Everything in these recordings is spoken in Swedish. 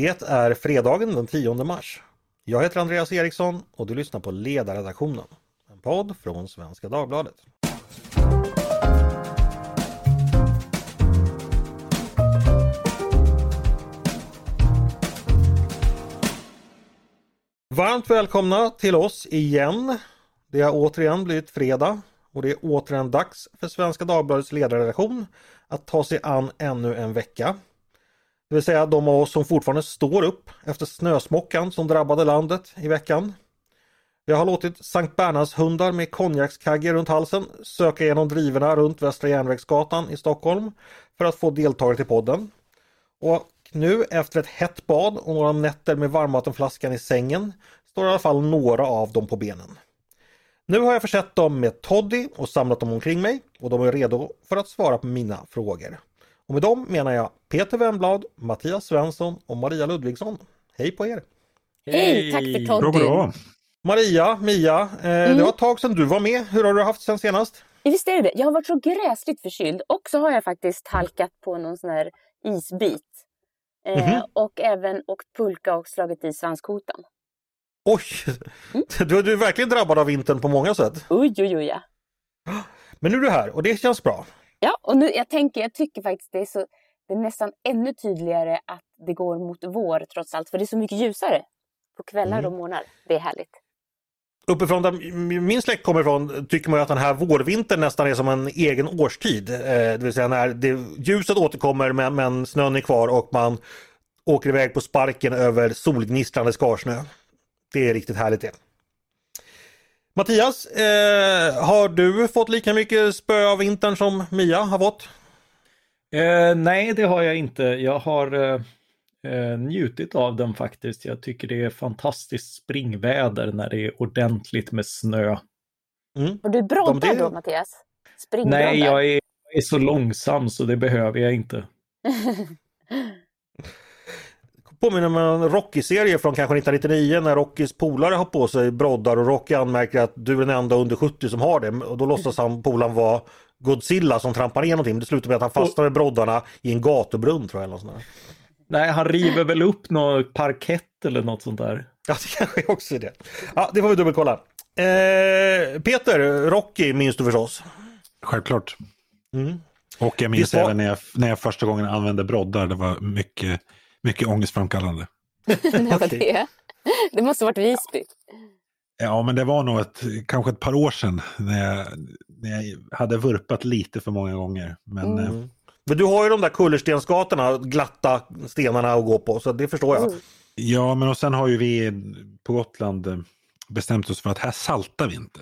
Det är fredagen den 10 mars. Jag heter Andreas Eriksson och du lyssnar på Ledarredaktionen. En podd från Svenska Dagbladet. Varmt välkomna till oss igen. Det har återigen blivit fredag och det är återigen dags för Svenska Dagbladets ledarredaktion att ta sig an ännu en vecka. Det vill säga de av oss som fortfarande står upp efter snösmockan som drabbade landet i veckan. Jag har låtit Sankt Bernhards hundar med konjakskagge runt halsen söka igenom drivorna runt Västra Järnvägsgatan i Stockholm för att få deltagare till podden. Och nu efter ett hett bad och några nätter med varmvattenflaskan i sängen står i alla fall några av dem på benen. Nu har jag försett dem med toddy och samlat dem omkring mig och de är redo för att svara på mina frågor. Och med dem menar jag Peter Wemblad, Mattias Svensson och Maria Ludvigsson. Hej på er! Hej, tack för Toddy! Bra, Maria, Mia, eh, mm. det var ett tag sedan du var med. Hur har du haft sen senast? Visst är det. Jag har varit så gräsligt förkyld och så har jag faktiskt halkat på någon sån här isbit. Eh, mm -hmm. Och även åkt pulka och slagit i svanskotan. Oj! Mm. Du, du är verkligen drabbad av vintern på många sätt. Oj, oj, oj ja. Men nu är du här och det känns bra. Ja, och nu, jag tänker, jag tycker faktiskt det är, så, det är nästan ännu tydligare att det går mot vår trots allt. För det är så mycket ljusare på kvällar mm. och morgnar. Det är härligt. Uppifrån där min släkt kommer ifrån tycker man att den här vårvintern nästan är som en egen årstid. Eh, det vill säga när det, ljuset återkommer men, men snön är kvar och man åker iväg på sparken över solgnistrande skarsnö. Det är riktigt härligt det. Mattias, eh, har du fått lika mycket spö av vintern som Mia har fått? Eh, nej, det har jag inte. Jag har eh, eh, njutit av den faktiskt. Jag tycker det är fantastiskt springväder när det är ordentligt med snö. Mm. Har du broddar det... då, Mattias? Nej, jag är, jag är så långsam så det behöver jag inte. påminner om en Rocky-serie från kanske 1999 när Rockys polare har på sig broddar och Rocky anmärker att du är den enda under 70 som har det och då låtsas han polaren vara Godzilla som trampar ner någonting. Det slutar med att han fastnar med broddarna i en gatubrunn tror jag. Eller sånt Nej, han river väl upp något parkett eller något sånt där. Ja, det kanske också är det. Ja, det får vi dubbelkolla. Eh, Peter, Rocky minns du förstås? Självklart. Mm. Och jag minns även när jag, när jag första gången använde broddar. Det var mycket mycket ångestframkallande. det var det. Det måste varit Visby. Ja, men det var nog ett, kanske ett par år sedan när jag, när jag hade vurpat lite för många gånger. Men, mm. eh, men du har ju de där kullerstensgatorna, glatta stenarna att gå på, så det förstår jag. Mm. Ja, men och sen har ju vi på Gotland eh, bestämt oss för att här saltar vi inte.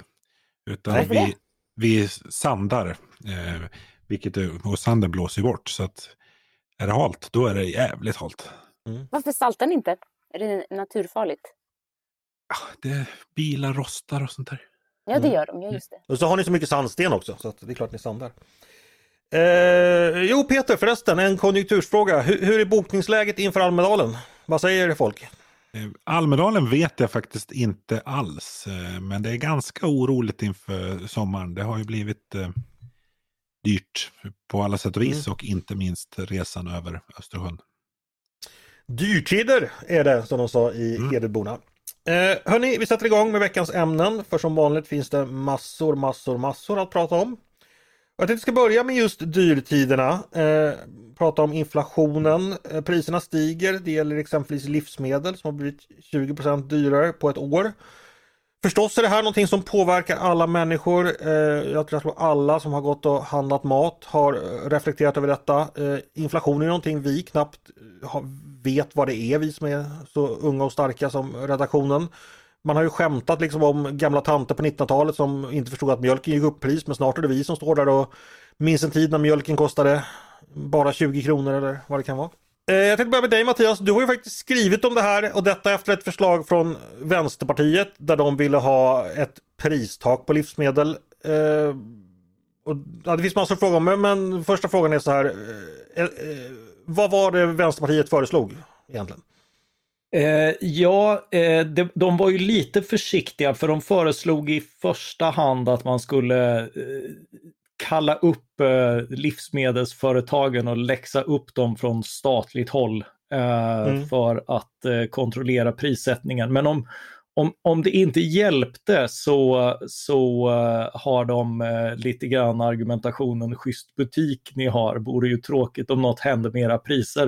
Utan vi, vi sandar, eh, vilket och sanden blåser bort. Så att är det halt, då är det jävligt halt. Mm. Varför saltar ni inte? Är det naturfarligt? Ja, det, bilar rostar och sånt där. Ja, det gör de. Ja, just det. Och så har ni så mycket sandsten också, så det är klart ni sandar. Eh, jo, Peter förresten, en konjunktursfråga. Hur, hur är bokningsläget inför Almedalen? Vad säger folk? Eh, Almedalen vet jag faktiskt inte alls, eh, men det är ganska oroligt inför sommaren. Det har ju blivit eh, dyrt på alla sätt och vis mm. och inte minst resan över Östersjön. Dyrtider är det som de sa i mm. Hedemora. Eh, hörni, vi sätter igång med veckans ämnen för som vanligt finns det massor, massor, massor att prata om. Jag tänkte vi ska börja med just dyrtiderna. Eh, prata om inflationen. Eh, priserna stiger. Det gäller exempelvis livsmedel som har blivit 20% dyrare på ett år. Förstås är det här någonting som påverkar alla människor. Eh, jag tror att alla som har gått och handlat mat har eh, reflekterat över detta. Eh, inflation är någonting vi knappt vet vad det är, vi som är så unga och starka som redaktionen. Man har ju skämtat liksom om gamla tanter på 1900-talet som inte förstod att mjölken gick upp pris men snart är det vi som står där och minns en tid när mjölken kostade bara 20 kronor eller vad det kan vara. Eh, jag tänkte börja med dig Mattias. Du har ju faktiskt skrivit om det här och detta efter ett förslag från Vänsterpartiet där de ville ha ett pristak på livsmedel. Eh, och, ja, det finns massor att fråga om men första frågan är så här. Eh, eh, vad var det Vänsterpartiet föreslog egentligen? Eh, ja, eh, de, de, var ju lite försiktiga för de föreslog i första hand att man skulle eh, kalla upp eh, livsmedelsföretagen och läxa upp dem från statligt håll eh, mm. för att eh, kontrollera prissättningen. Men om, om, om det inte hjälpte så, så uh, har de uh, lite grann argumentationen schysst butik ni har, vore ju tråkigt om något händer med era priser.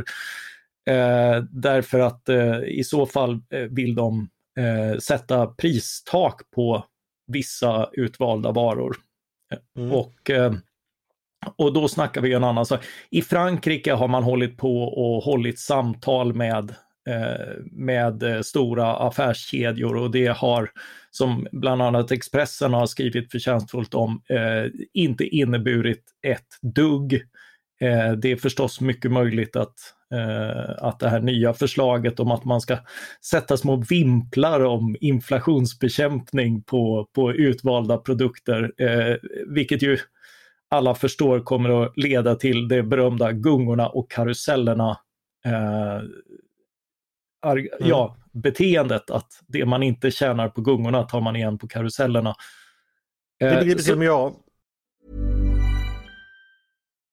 Uh, därför att i så fall vill de sätta pristak på vissa utvalda varor. Mm. Och, eh, och då snackar vi en annan sak. I Frankrike har man hållit på och hållit samtal med eh, med eh, stora affärskedjor och det har, som bland annat Expressen har skrivit förtjänstfullt om, inte inneburit ett dugg. Det är förstås mycket möjligt att, att det här nya förslaget om att man ska sätta små vimplar om inflationsbekämpning på, på utvalda produkter, vilket ju alla förstår kommer att leda till de berömda gungorna och karusellerna mm. ja, beteendet att det man inte tjänar på gungorna tar man igen på karusellerna. Det begriper till och med jag.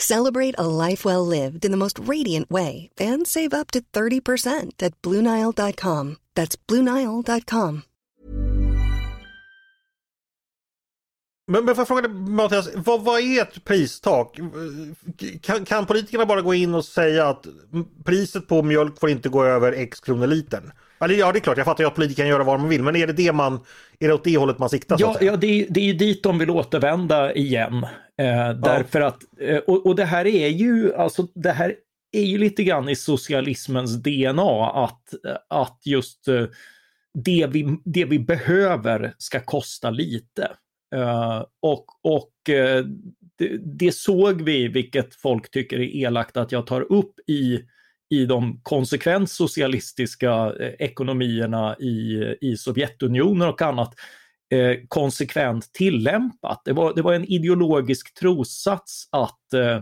Celebrate a life well lived in the most radiant way and save up to 30% at BlueNile.com. That's BlueNile.com. Men, men får jag fråga dig Mattias, vad, vad är ett pristak? Kan, kan politikerna bara gå in och säga att priset på mjölk får inte gå över x kronor litern? Ja det är klart, jag fattar ju att politiker kan göra vad man vill, men är det det man, är det åt det hållet man siktar? Ja, ja det, är, det är ju dit de vill återvända igen. Eh, därför att, eh, och, och det här är ju, alltså det här är ju lite grann i socialismens DNA att, att just eh, det, vi, det vi behöver ska kosta lite. Och och det, det, såg vi, vilket folk tycker är elakt att jag tar upp i i de konsekvent socialistiska eh, ekonomierna i, i Sovjetunionen och annat eh, konsekvent tillämpat. Det var, det var en ideologisk trossats att, eh,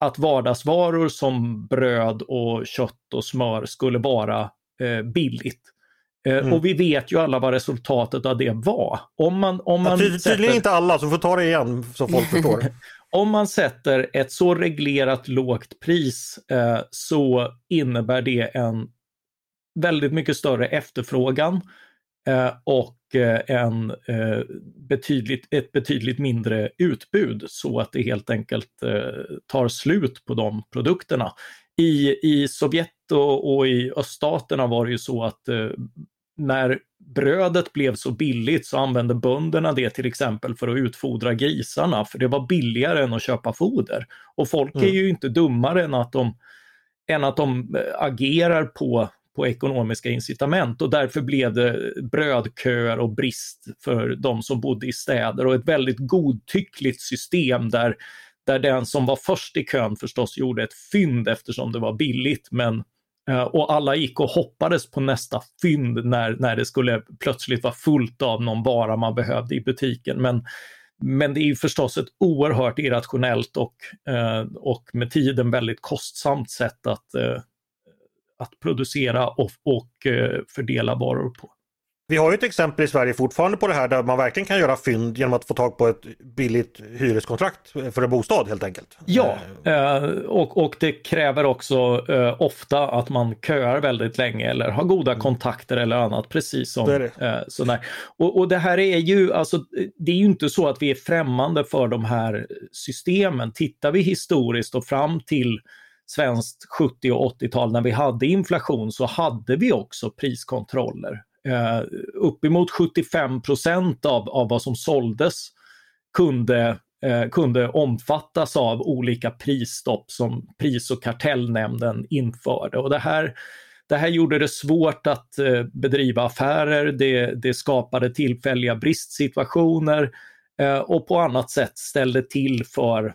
att vardagsvaror som bröd och kött och smör skulle vara eh, billigt. Eh, mm. Och vi vet ju alla vad resultatet av det var. Om man, om man ja, tydligen sätter... inte alla, så får ta det igen så folk förstår. Om man sätter ett så reglerat lågt pris eh, så innebär det en väldigt mycket större efterfrågan eh, och eh, en, eh, betydligt, ett betydligt mindre utbud så att det helt enkelt eh, tar slut på de produkterna. I, i Sovjet och, och i öststaterna var det ju så att eh, när brödet blev så billigt så använde bönderna det till exempel för att utfodra grisarna, för det var billigare än att köpa foder. Och folk mm. är ju inte dummare än att de, än att de eh, agerar på, på ekonomiska incitament och därför blev det brödköer och brist för de som bodde i städer och ett väldigt godtyckligt system där, där den som var först i kön förstås gjorde ett fynd eftersom det var billigt men Eh, och alla gick och hoppades på nästa fynd när, när det skulle plötsligt vara fullt av någon vara man behövde i butiken. Men, men det är ju förstås ett oerhört irrationellt och, eh, och med tiden väldigt kostsamt sätt att, eh, att producera och, och fördela varor på. Vi har ju ett exempel i Sverige fortfarande på det här där man verkligen kan göra fynd genom att få tag på ett billigt hyreskontrakt för en bostad helt enkelt. Ja, eh, och, och det kräver också eh, ofta att man köar väldigt länge eller har goda mm. kontakter eller annat, precis som det det. Eh, sådär. Och, och det här är ju, alltså, det är ju inte så att vi är främmande för de här systemen. Tittar vi historiskt och fram till svenskt 70 och 80-tal när vi hade inflation så hade vi också priskontroller eh, uppemot 75 procent av, av vad som såldes kunde, eh, kunde omfattas av olika prisstopp som pris och kartellnämnden införde. Och det här, det här gjorde det svårt att eh, bedriva affärer, det, det skapade tillfälliga bristsituationer eh, och på annat sätt ställde till för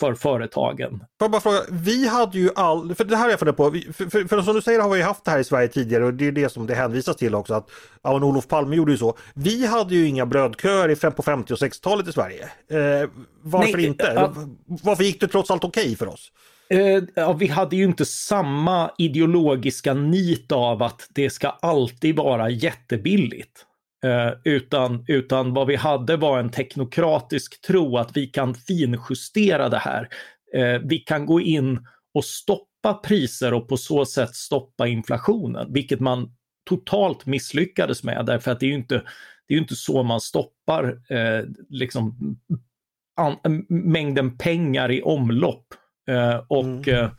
för företagen. Får jag bara fråga, vi hade ju all, för det här har jag funderat på, för, för, för, som du säger har vi haft det här i Sverige tidigare och det är det som det hänvisas till också att ja, Olof Palme gjorde ju så. Vi hade ju inga brödköer på 50 och 60-talet i Sverige. Eh, varför Nej, inte? Äh, varför gick det trots allt okej okay för oss? Eh, ja, vi hade ju inte samma ideologiska nit av att det ska alltid vara jättebilligt. Eh, utan, utan vad vi hade var en teknokratisk tro att vi kan finjustera det här. Eh, vi kan gå in och stoppa priser och på så sätt stoppa inflationen, vilket man totalt misslyckades med därför att det är ju inte, det är inte så man stoppar eh, liksom, an, mängden pengar i omlopp. Eh, och mm.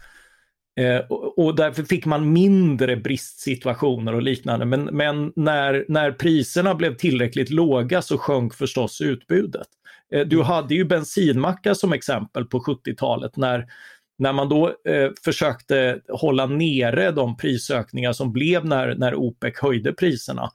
Eh, och, därför fick man mindre bristsituationer och liknande. Men, men när, när priserna blev tillräckligt låga så sjönk förstås utbudet. Eh, du hade ju bensinmackar som exempel på 70-talet när, när man då eh, försökte hålla nere de prisökningar som blev när, när OPEC höjde priserna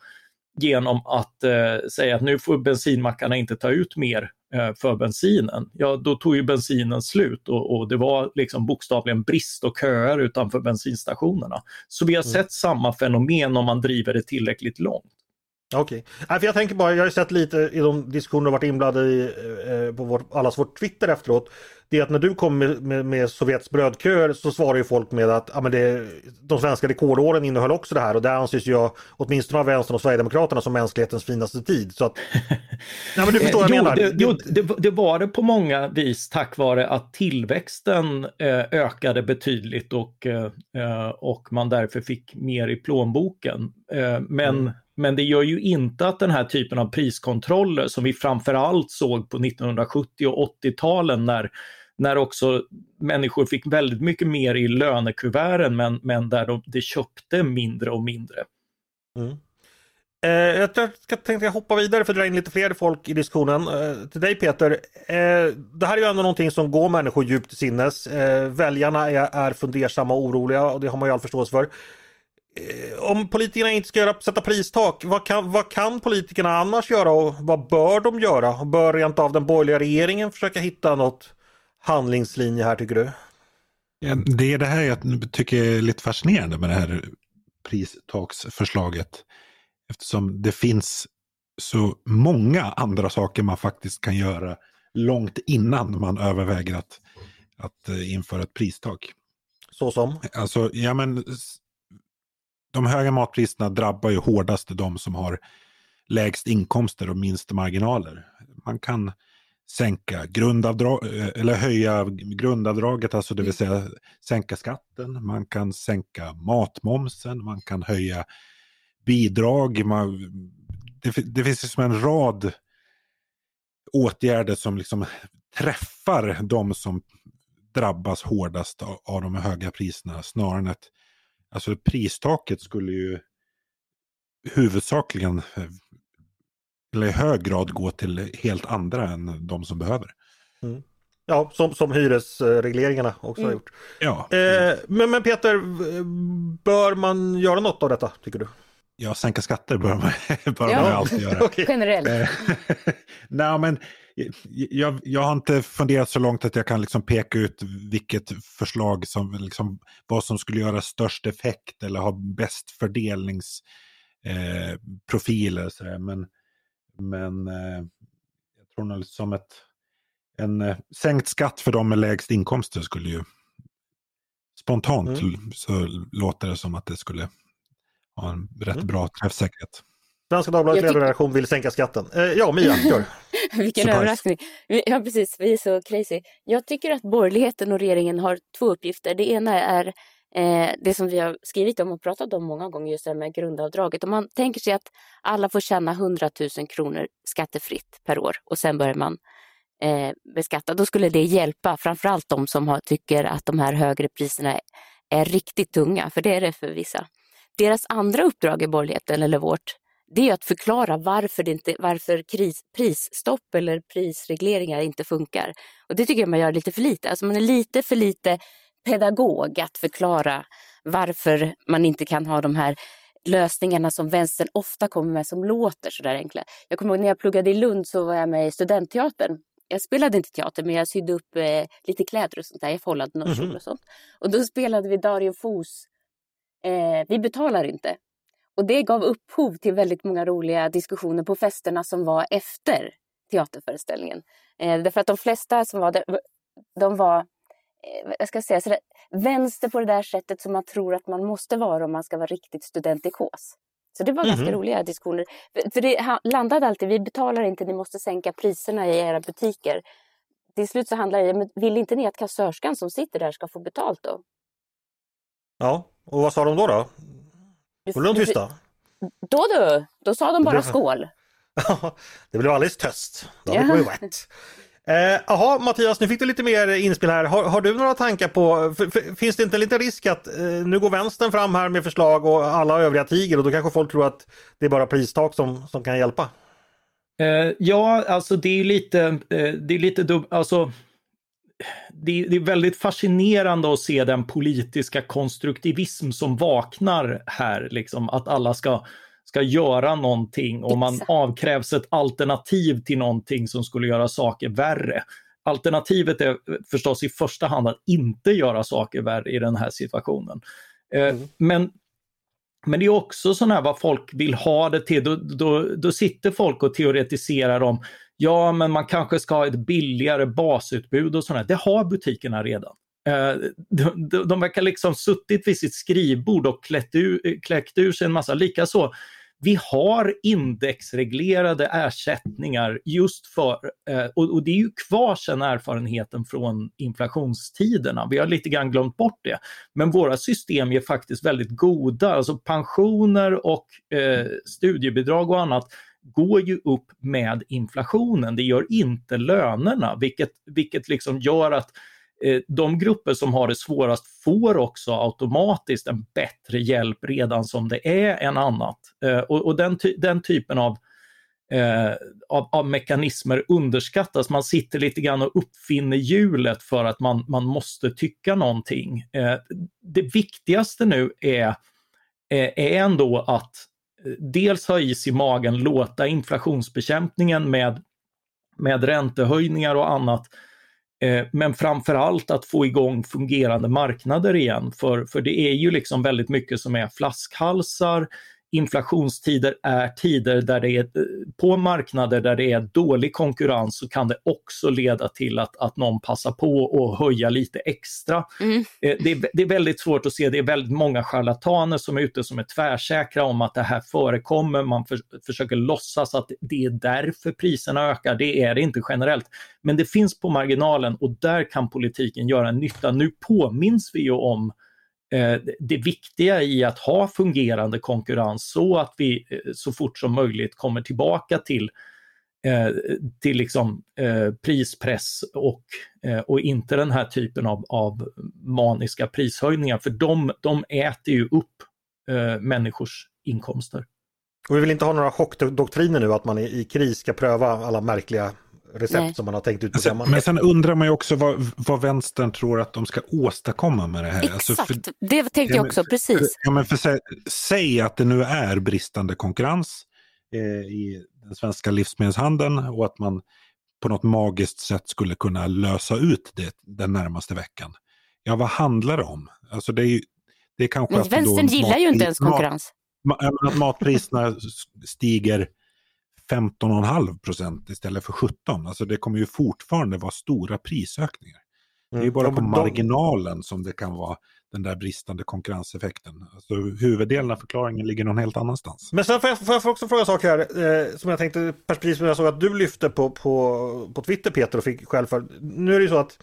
genom att eh, säga att nu får bensinmackarna inte ta ut mer för bensinen, ja då tog ju bensinen slut och, och, det var liksom bokstavligen brist och köer utanför bensinstationerna. Så vi har mm. sett samma fenomen om man driver det tillräckligt långt. Okej, okay. jag tänker bara, jag har sett lite i de diskussioner och varit inblandade i eh, på vår, allas vårt Twitter efteråt det är att när du kom med, med, med Sovjets brödköer så svarar ju folk med att ja, men det, de svenska rekordåren innehöll också det här och det anses ju åtminstone av vänstern och Sverigedemokraterna som mänsklighetens finaste tid. Så att, nej, men du förstår vad jag menar. Det, jo, det, det, var det på många vis tack vare att tillväxten eh, ökade betydligt och, eh, och man därför fick mer i plånboken. Eh, men mm. Men det gör ju inte att den här typen av priskontroller som vi framförallt såg på 1970 och 80-talen när när också människor fick väldigt mycket mer i lönekuverten men, men där de, de köpte mindre och mindre. Mm. Eh, jag ska, tänkte hoppa vidare för att dra in lite fler folk i diskussionen. Eh, till dig Peter, eh, det här är ju ändå någonting som går människor djupt till sinnes. Eh, väljarna är, är fundersamma och oroliga och det har man ju all förståelse för. Eh, om politikerna inte ska göra, sätta pristak, vad kan, vad kan politikerna annars göra och vad bör de göra? Bör rent av den borgerliga regeringen försöka hitta något handlingslinje här tycker du? Ja, det är det här jag tycker är lite fascinerande med det här pristaksförslaget. Eftersom det finns så många andra saker man faktiskt kan göra långt innan man överväger att, att eh, införa ett pristak. Så som? Alltså, ja men de höga matpriserna drabbar ju hårdast de som har lägst inkomster och minst marginaler. Man kan sänka grundavdrag, eh, eller höja grundavdraget, alltså det vill säga sänka skatten. Man kan sänka matmomsen, man kan höja bidrag. Man, det, det finns liksom en rad åtgärder som liksom träffar de som drabbas hårdast av, av de höga priserna snarare än att alltså pristaket skulle ju huvudsakligen eh, eller i hög grad gå till helt andra än de som behöver. Mm. Ja, som, som hyresregleringarna också mm. har gjort. Ja. Eh, men, men Peter, bör man göra något av detta tycker du? Ja, sänka skatter bör man, bör ja. man alltid göra. okay. Generellt. Eh, nej, men jag, jag har inte funderat så långt att jag kan liksom peka ut vilket förslag som, liksom, vad som skulle göra störst effekt eller ha bäst fördelningsprofiler. Eh, men men eh, jag tror nog som ett, en eh, sänkt skatt för de med lägst inkomster skulle ju spontant mm. så låter det som att det skulle ha en rätt mm. bra träffsäkerhet. Svenska Dagbladets ledarredaktion vill sänka skatten. Eh, ja, Mia, kör! Vilken Surprise. överraskning! Ja, precis. Vi är så crazy. Jag tycker att borgerligheten och regeringen har två uppgifter. Det ena är eh, det som vi har skrivit om och pratat om många gånger, just det här med grundavdraget. Om man tänker sig att alla får tjäna 100 000 kronor skattefritt per år och sen börjar man eh, beskatta, då skulle det hjälpa framförallt de som har, tycker att de här högre priserna är, är riktigt tunga, för det är det för vissa. Deras andra uppdrag i borgerligheten, eller vårt, det är att förklara varför, det inte, varför kris, prisstopp eller prisregleringar inte funkar. Och det tycker jag man gör lite för lite. Alltså man är lite för lite pedagog att förklara varför man inte kan ha de här lösningarna som vänstern ofta kommer med som låter sådär enkla. Jag kommer ihåg när jag pluggade i Lund så var jag med i studentteatern jag spelade inte teater men jag sydde upp eh, lite kläder och sånt där. Jag follade några kjol Mhm. och sånt. Och då spelade vi Dario Fos eh, Vi betalar inte. Och det gav upphov till väldigt många roliga diskussioner på festerna som var efter teaterföreställningen. Eh, därför att de flesta som var där, de var eh, jag ska säga, sådär, vänster på det där sättet som man tror att man måste vara om man ska vara riktigt studentikos. Så det var ganska Mhm. roliga diskussioner. För, för det landade alltid, vi betalar inte, ni måste sänka priserna i era butiker. Till slut så handlar det, men vill inte ni att kassörskan som sitter där ska få betalt då? Ja, och vad sa de då? då? Var de du- tysta? Då du, då sa de bara blev- skål. det blev alldeles tyst. Då man ju wet. Eh, Jaha Mattias, nu fick du lite mer inspel här. Har, har du några tankar på, finns det inte en liten risk att eh, nu går vänstern fram här med förslag och alla övriga tiger och då kanske folk tror att det är bara pristak som, som kan hjälpa? Eh, ja, alltså det är lite, eh, det är lite dum, alltså det, är- det är väldigt fascinerande att se den politiska konstruktivism som vaknar här, liksom att alla ska, ska göra någonting och man Exakt. avkrävs ett alternativ till någonting som skulle göra saker värre. Alternativet är förstås i första hand att inte göra saker värre i den här situationen. Eh, Mm. Men men det är också sådana här vad folk vill ha det till. Då, då, då sitter folk och teoretiserar om, ja men man kanske ska ha ett billigare basutbud och sådär. Det har butikerna redan. Eh, de, de, de verkar liksom suttit vid sitt skrivbord och klätt ur, kläckt ur sig en massa. Likaså, vi har indexreglerade ersättningar just för, eh, och, det är ju kvar sedan erfarenheten från inflationstiderna. Vi har lite grann glömt bort det. Men våra system är faktiskt väldigt goda. Alltså pensioner och eh, studiebidrag och annat går ju upp med inflationen. Det gör inte lönerna, vilket, vilket liksom gör att eh, de grupper som har det svårast får också automatiskt en bättre hjälp redan som det är än annat. Eh, och och den, ty den typen av eh, av, av mekanismer underskattas. Man sitter lite grann och uppfinner hjulet för att man, man måste tycka någonting. Eh, det viktigaste nu är, eh, är ändå att eh, dels ha is i magen, låta inflationsbekämpningen med, med räntehöjningar och annat Eh, Men framförallt att få igång fungerande marknader igen. För, för det är ju liksom väldigt mycket som är flaskhalsar. Inflationstider är tider där det är, på marknader där det är dålig konkurrens så kan det också leda till att, att någon passar på att höja lite extra. Mm. Eh, Det är, det är väldigt svårt att se, det är väldigt många charlataner som är ute som är tvärsäkra om att det här förekommer. Man för, försöker låtsas att det är därför priserna ökar. Det är det inte generellt. Men det finns på marginalen och där kan politiken göra nytta. Nu påminns vi ju om Eh, det viktiga i att ha fungerande konkurrens så att vi eh, så fort som möjligt kommer tillbaka till eh, till liksom, prispress och, och inte den här typen av, av maniska prishöjningar för de, de äter ju upp människors inkomster. Och vi vill inte ha några chockdoktriner nu att man i kris ska pröva alla märkliga recept Nej. som man har tänkt ut på Alltså, kammaren. men sen undrar man ju också vad, vad vänstern tror att de ska åstadkomma med det här. Alltså, Exakt, för- det tänkte Ja, jag också, precis. Ja, men för, sä, säg att det nu är bristande konkurrens eh, i den svenska livsmedelshandeln och att man på något magiskt sätt skulle kunna lösa ut det den närmaste veckan. Ja, vad handlar det om? Alltså det är ju, det är kanske Men att vänstern gillar ju inte ens mat- konkurrens. Ma, jag menar att matpriserna stiger 15,5 procent istället för 17. Alltså det kommer ju fortfarande vara stora prisökningar. Det är ju bara Mm. på De- de- marginalen som det kan vara den där bristande konkurrenseffekten. Alltså huvuddelen av förklaringen ligger någon helt annannstans. Men sen får jag, får jag också fråga en sak här eh, som jag tänkte perspektiv som jag såg att du lyfte på, på, på Twitter Peter och fick själv för. Nu är det ju så att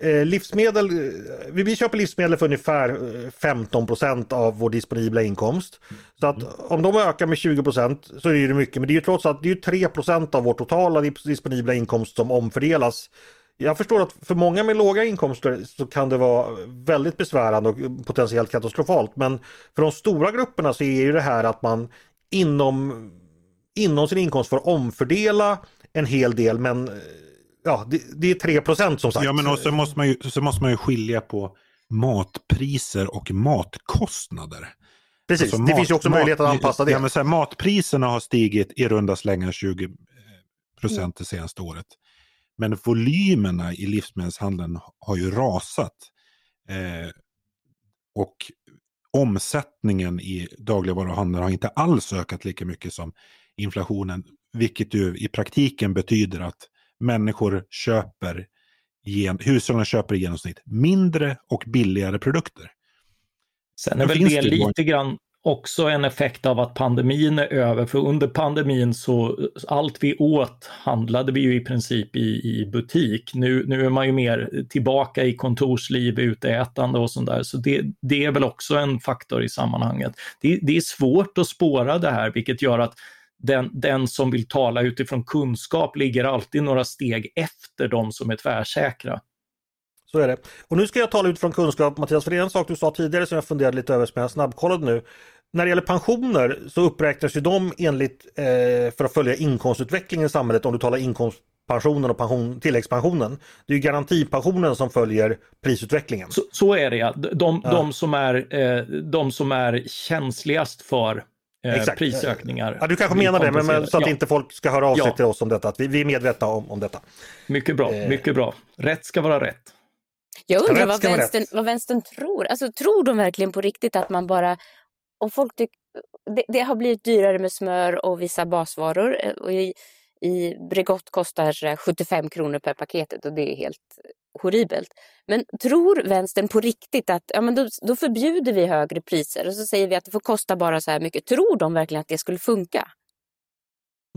eh, livsmedel, eh, vi, vi köper livsmedel för ungefär eh, 15% av vår disponibla inkomst. Så att om de ökar med 20% så är det mycket men det är ju trots allt det är 3 av vår totala disponibla inkomst som omfördelas. Jag förstår att för många med låga inkomster så kan det vara väldigt besvärande och potentiellt katastrofalt. Men för de stora grupperna så är ju det här att man inom, inom sin inkomst får omfördela en hel del men eh, ja, det, det är 3% som sagt. Ja, men också måste man ju, så måste man ju skilja på matpriser och matkostnader. Precis, Alltså det mat- finns ju också mat- möjlighet att anpassa det. Ja, men så här, matpriserna har stigit i runda slängar 20 procent det senaste året. Men volymerna i livsmedelshandeln har ju rasat. Eh, och omsättningen i dagligvaruhandeln har inte alls ökat lika mycket som inflationen. Vilket ju i praktiken betyder att människor köper, hushållen köper i genomsnitt mindre och billigare produkter. Sen är väl det lite grann också en effekt av att pandemin är över, för under pandemin så allt vi åt handlade vi ju i princip i, i butik. Nu, nu är man ju mer tillbaka i kontorsliv, uteätande och sånt där, så det, det är väl också en faktor i sammanhanget. Det, det är svårt att spåra det här, vilket gör att den, den som vill tala utifrån kunskap ligger alltid några steg efter de som är tvärsäkra. Så är det. Och nu ska jag tala utifrån kunskap Mattias, för det är en sak du sa tidigare som jag funderade lite över som jag snabbkollade nu. När det gäller pensioner så uppräknas ju de enligt eh, för att följa inkomstutvecklingen i samhället om du talar inkomstpensionen och pension, tilläggspensionen. Det är ju garantipensionen som följer prisutvecklingen. Så, så är det ja. De, ja. de, som är, eh, de som är känsligast för eh, prisökningar. Ja, du kanske menar det, men, men så att ja. inte folk ska höra av sig ja. till oss om detta. Att vi, vi är medvetna om, om detta. Mycket bra, eh. mycket bra. Rätt ska vara rätt. Jag undrar vad vänstern, vad vänstern tror. Alltså, tror de verkligen på riktigt att man bara... Om folk tyck, det, det har blivit dyrare med smör och vissa basvaror. Eh, och i, Bregott kostar 75 kronor per paketet och det är helt horribelt. Men tror vänstern på riktigt att ja, men då, då förbjuder vi högre priser och så säger vi att det får kosta bara så här mycket. Tror de verkligen att det skulle funka?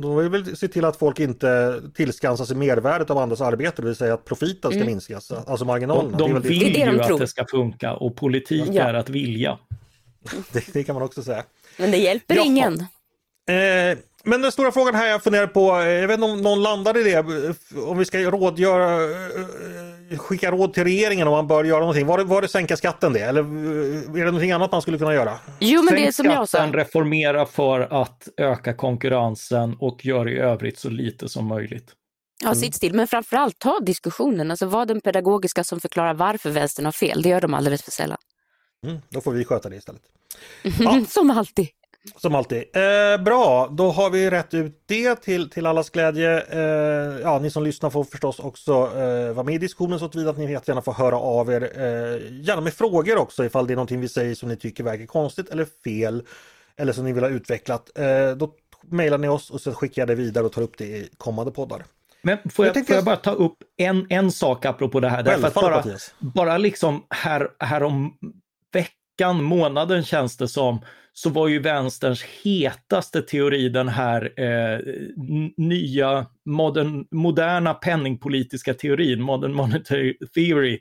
De vill väl se till att folk inte tillskansar sig mervärdet av andras arbete, det vill säga att profiten ska mm. minskas, alltså marginalerna. De, de vill det ju de att det ska funka och politik ja. är att vilja. Det, det, kan man också säga. Men det hjälper Jaha. ingen. Eh, men den stora frågan här jag funderar på, eh, jag vet inte om någon landar i det, om vi ska rådgöra, eh, skicka råd till regeringen om man bör göra någonting. Var det, var det sänka skatten det eller är det någonting annat man skulle kunna göra? Jo men Sänk det är som jag sa. reformera för att öka konkurrensen och gör i övrigt så lite som möjligt. Ja, sitt still. Men framförallt ta diskussionen. Alltså var den pedagogiska som förklarar varför vänstern har fel. Det gör de alldeles för sällan. Mm, då får vi sköta det istället. Ja. som alltid. Som alltid. Eh, bra, då har vi rätt ut det till, till allas glädje. Eh, ja, ni som lyssnar får förstås också eh, vara med i diskussionen så tillvida att ni gärna får höra av er. Eh, gärna med frågor också ifall det är någonting vi säger som ni tycker verkar konstigt eller fel. Eller som ni vill ha utvecklat. Eh, då mejlar ni oss och så skickar jag det vidare och tar upp det i kommande poddar. Men får jag, jag, får jag bara ta upp en, en sak apropå det här? Därför bara, bara liksom här, här om veckan, månaden känns det som, så var ju vänsterns hetaste teori den här eh, nya modern, moderna penningpolitiska teorin, modern monetary theory,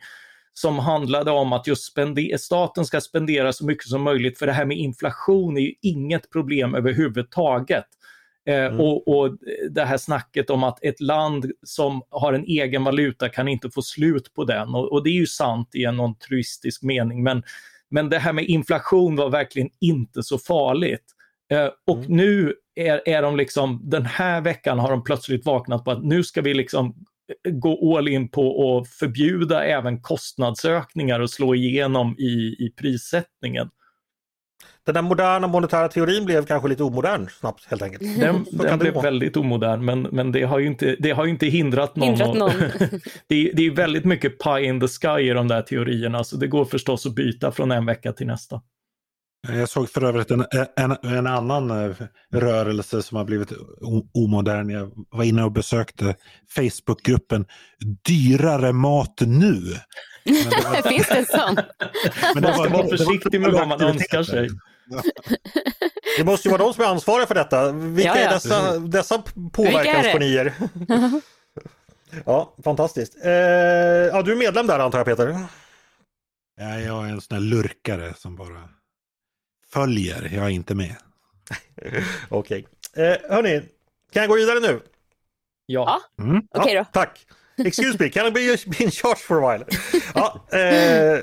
som handlade om att just spender, staten ska spendera så mycket som möjligt för det här med inflation är ju inget problem överhuvudtaget. Eh, mm. och, och det här snacket om att ett land som har en egen valuta kan inte få slut på den och, och det är ju sant i en någon truistisk mening men men det här med inflation var verkligen inte så farligt. Eh, och mm. nu är, är de liksom, den här veckan har de plötsligt vaknat på att nu ska vi liksom eh, gå all in på att förbjuda även kostnadsökningar och slå igenom i, i prissättningen. Den där moderna monetära teorin blev kanske lite omodern snabbt helt enkelt. Den, den blev väldigt omodern men, men det, har ju inte, det har inte hindrat någon. Hindrat någon. det, är, det är väldigt mycket pie in the sky i de där teorierna så det går förstås att byta från en vecka till nästa. Jag såg för övrigt en, en, en annan eh, rörelse som har blivit omodern. Jag var inne och besökte Facebookgruppen Dyrare mat nu. Var... Finns det en sån? Men man ska vara försiktig med vad man önskar sig. Det måste ju vara de som är ansvariga för detta. Vilka ja, ja. är dessa, dessa påverkansgenier? ja, fantastiskt. Eh, ja, du är medlem där antar jag Peter? Ja, jag är en sån här lurkare som bara följer. Jag är inte med. Okej. Okay. Eh, hörni, kan jag gå vidare nu? Ja. Mm. Okej okay, då. Ja, tack. Excuse me, can I be, be in charge for a while? ja, eh,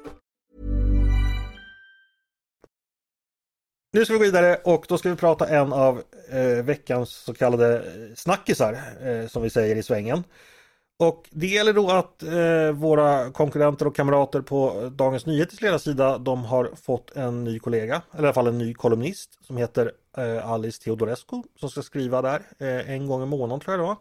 Nu ska vi gå vidare och då ska vi prata en av eh, veckans så kallade eh, snackisar eh, som vi säger i svängen. Och det gäller då att eh, våra konkurrenter och kamrater på Dagens Nyheters ledarsida de har fått en ny kollega, eller i alla fall en ny kolumnist som heter eh, Alice Teodorescu som ska skriva där eh, en gång i månaden tror jag det var.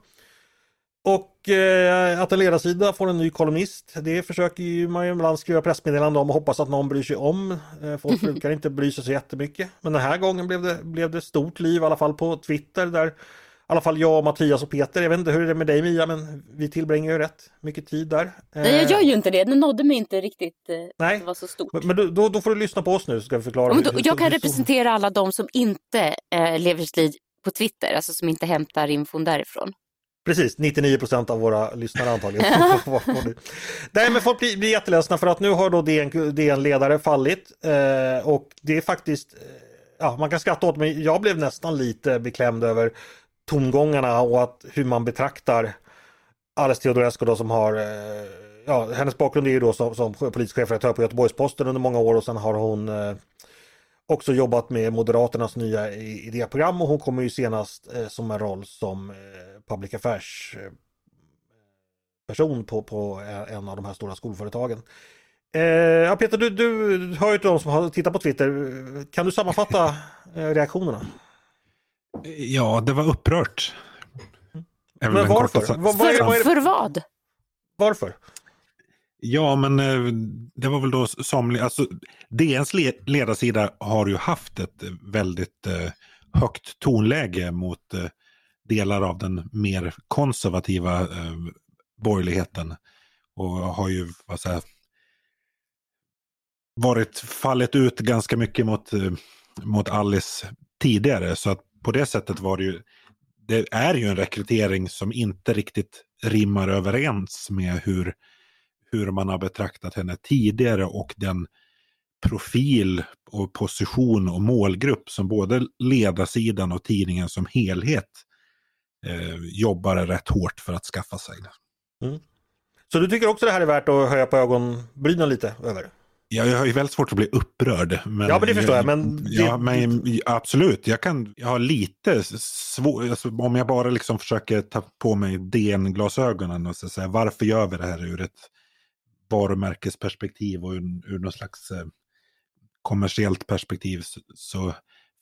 Och eh, att en ledarsida får en ny kolumnist, det försöker ju man ju ibland skriva pressmeddelande om och hoppas att någon bryr sig om. Eh, folk brukar inte bry sig så jättemycket. Men den här gången blev det, blev det stort liv, i alla fall på Twitter där i alla fall jag, Mattias och Peter, jag vet inte hur det är med dig Mia, men vi tillbringar ju rätt mycket tid där. Nej, jag gör ju inte det. Det nådde mig inte riktigt. eh, Nej. att Det var så stort. Men, men då, då får du lyssna på oss nu så ska vi förklara. Då, hur- hur- jag kan hur- representera alla de som inte eh, lever sitt liv på Twitter, alltså som inte hämtar infon därifrån. Precis, 99 procent av våra lyssnare antagligen. Nej men folk blir, blir jätteledsna för att nu har då DN, DN-ledare fallit eh, och det är faktiskt, eh, ja man kan skratta åt mig, jag blev nästan lite beklämd över tongångarna och att hur man betraktar Alice Teodorescu då som har, eh, ja hennes bakgrund är ju då som, som politisk chefredaktör på Göteborgs-Posten under många år och sen har hon eh, också jobbat med Moderaternas nya idéprogram och hon kommer ju senast eh, som en roll som eh, public affairs eh, person på, på eh, en av de här stora skolföretagen. Eh, ja, Peter, du, du hör ju till de som har tittat på Twitter. Kan du sammanfatta eh, reaktionerna? Ja, det var upprört. Väl Men varför? vad är det- för vad? Varför? Ja, men eh, det var väl då somliga, alltså DNs ledarsida har ju haft ett eh, väldigt eh, högt tonläge mot delar av den mer konservativa borgerligheten. Och har ju, vad säger, varit, fallit ut ganska mycket mot, mot Alice tidigare. Så att på det sättet var det ju, det är ju en rekrytering som inte riktigt rimmar överens med hur hur man har betraktat henne tidigare och den profil och position och målgrupp som både ledarsidan och tidningen som helhet eh, jobbar rätt hårt för att skaffa sig. Så du tycker också det här är värt att höja på ögonbrynen lite över? Jag, jag har ju väldigt svårt att bli upprörd. Men Ja, men det förstår jag, men ja, men absolut, jag kan jag har lite svårt, alltså, om jag bara liksom försöker ta på mig DN-glasögonen och säga varför gör vi det här ur ett varumärkesperspektiv och ur, ur något slags eh, kommersiellt perspektiv så, så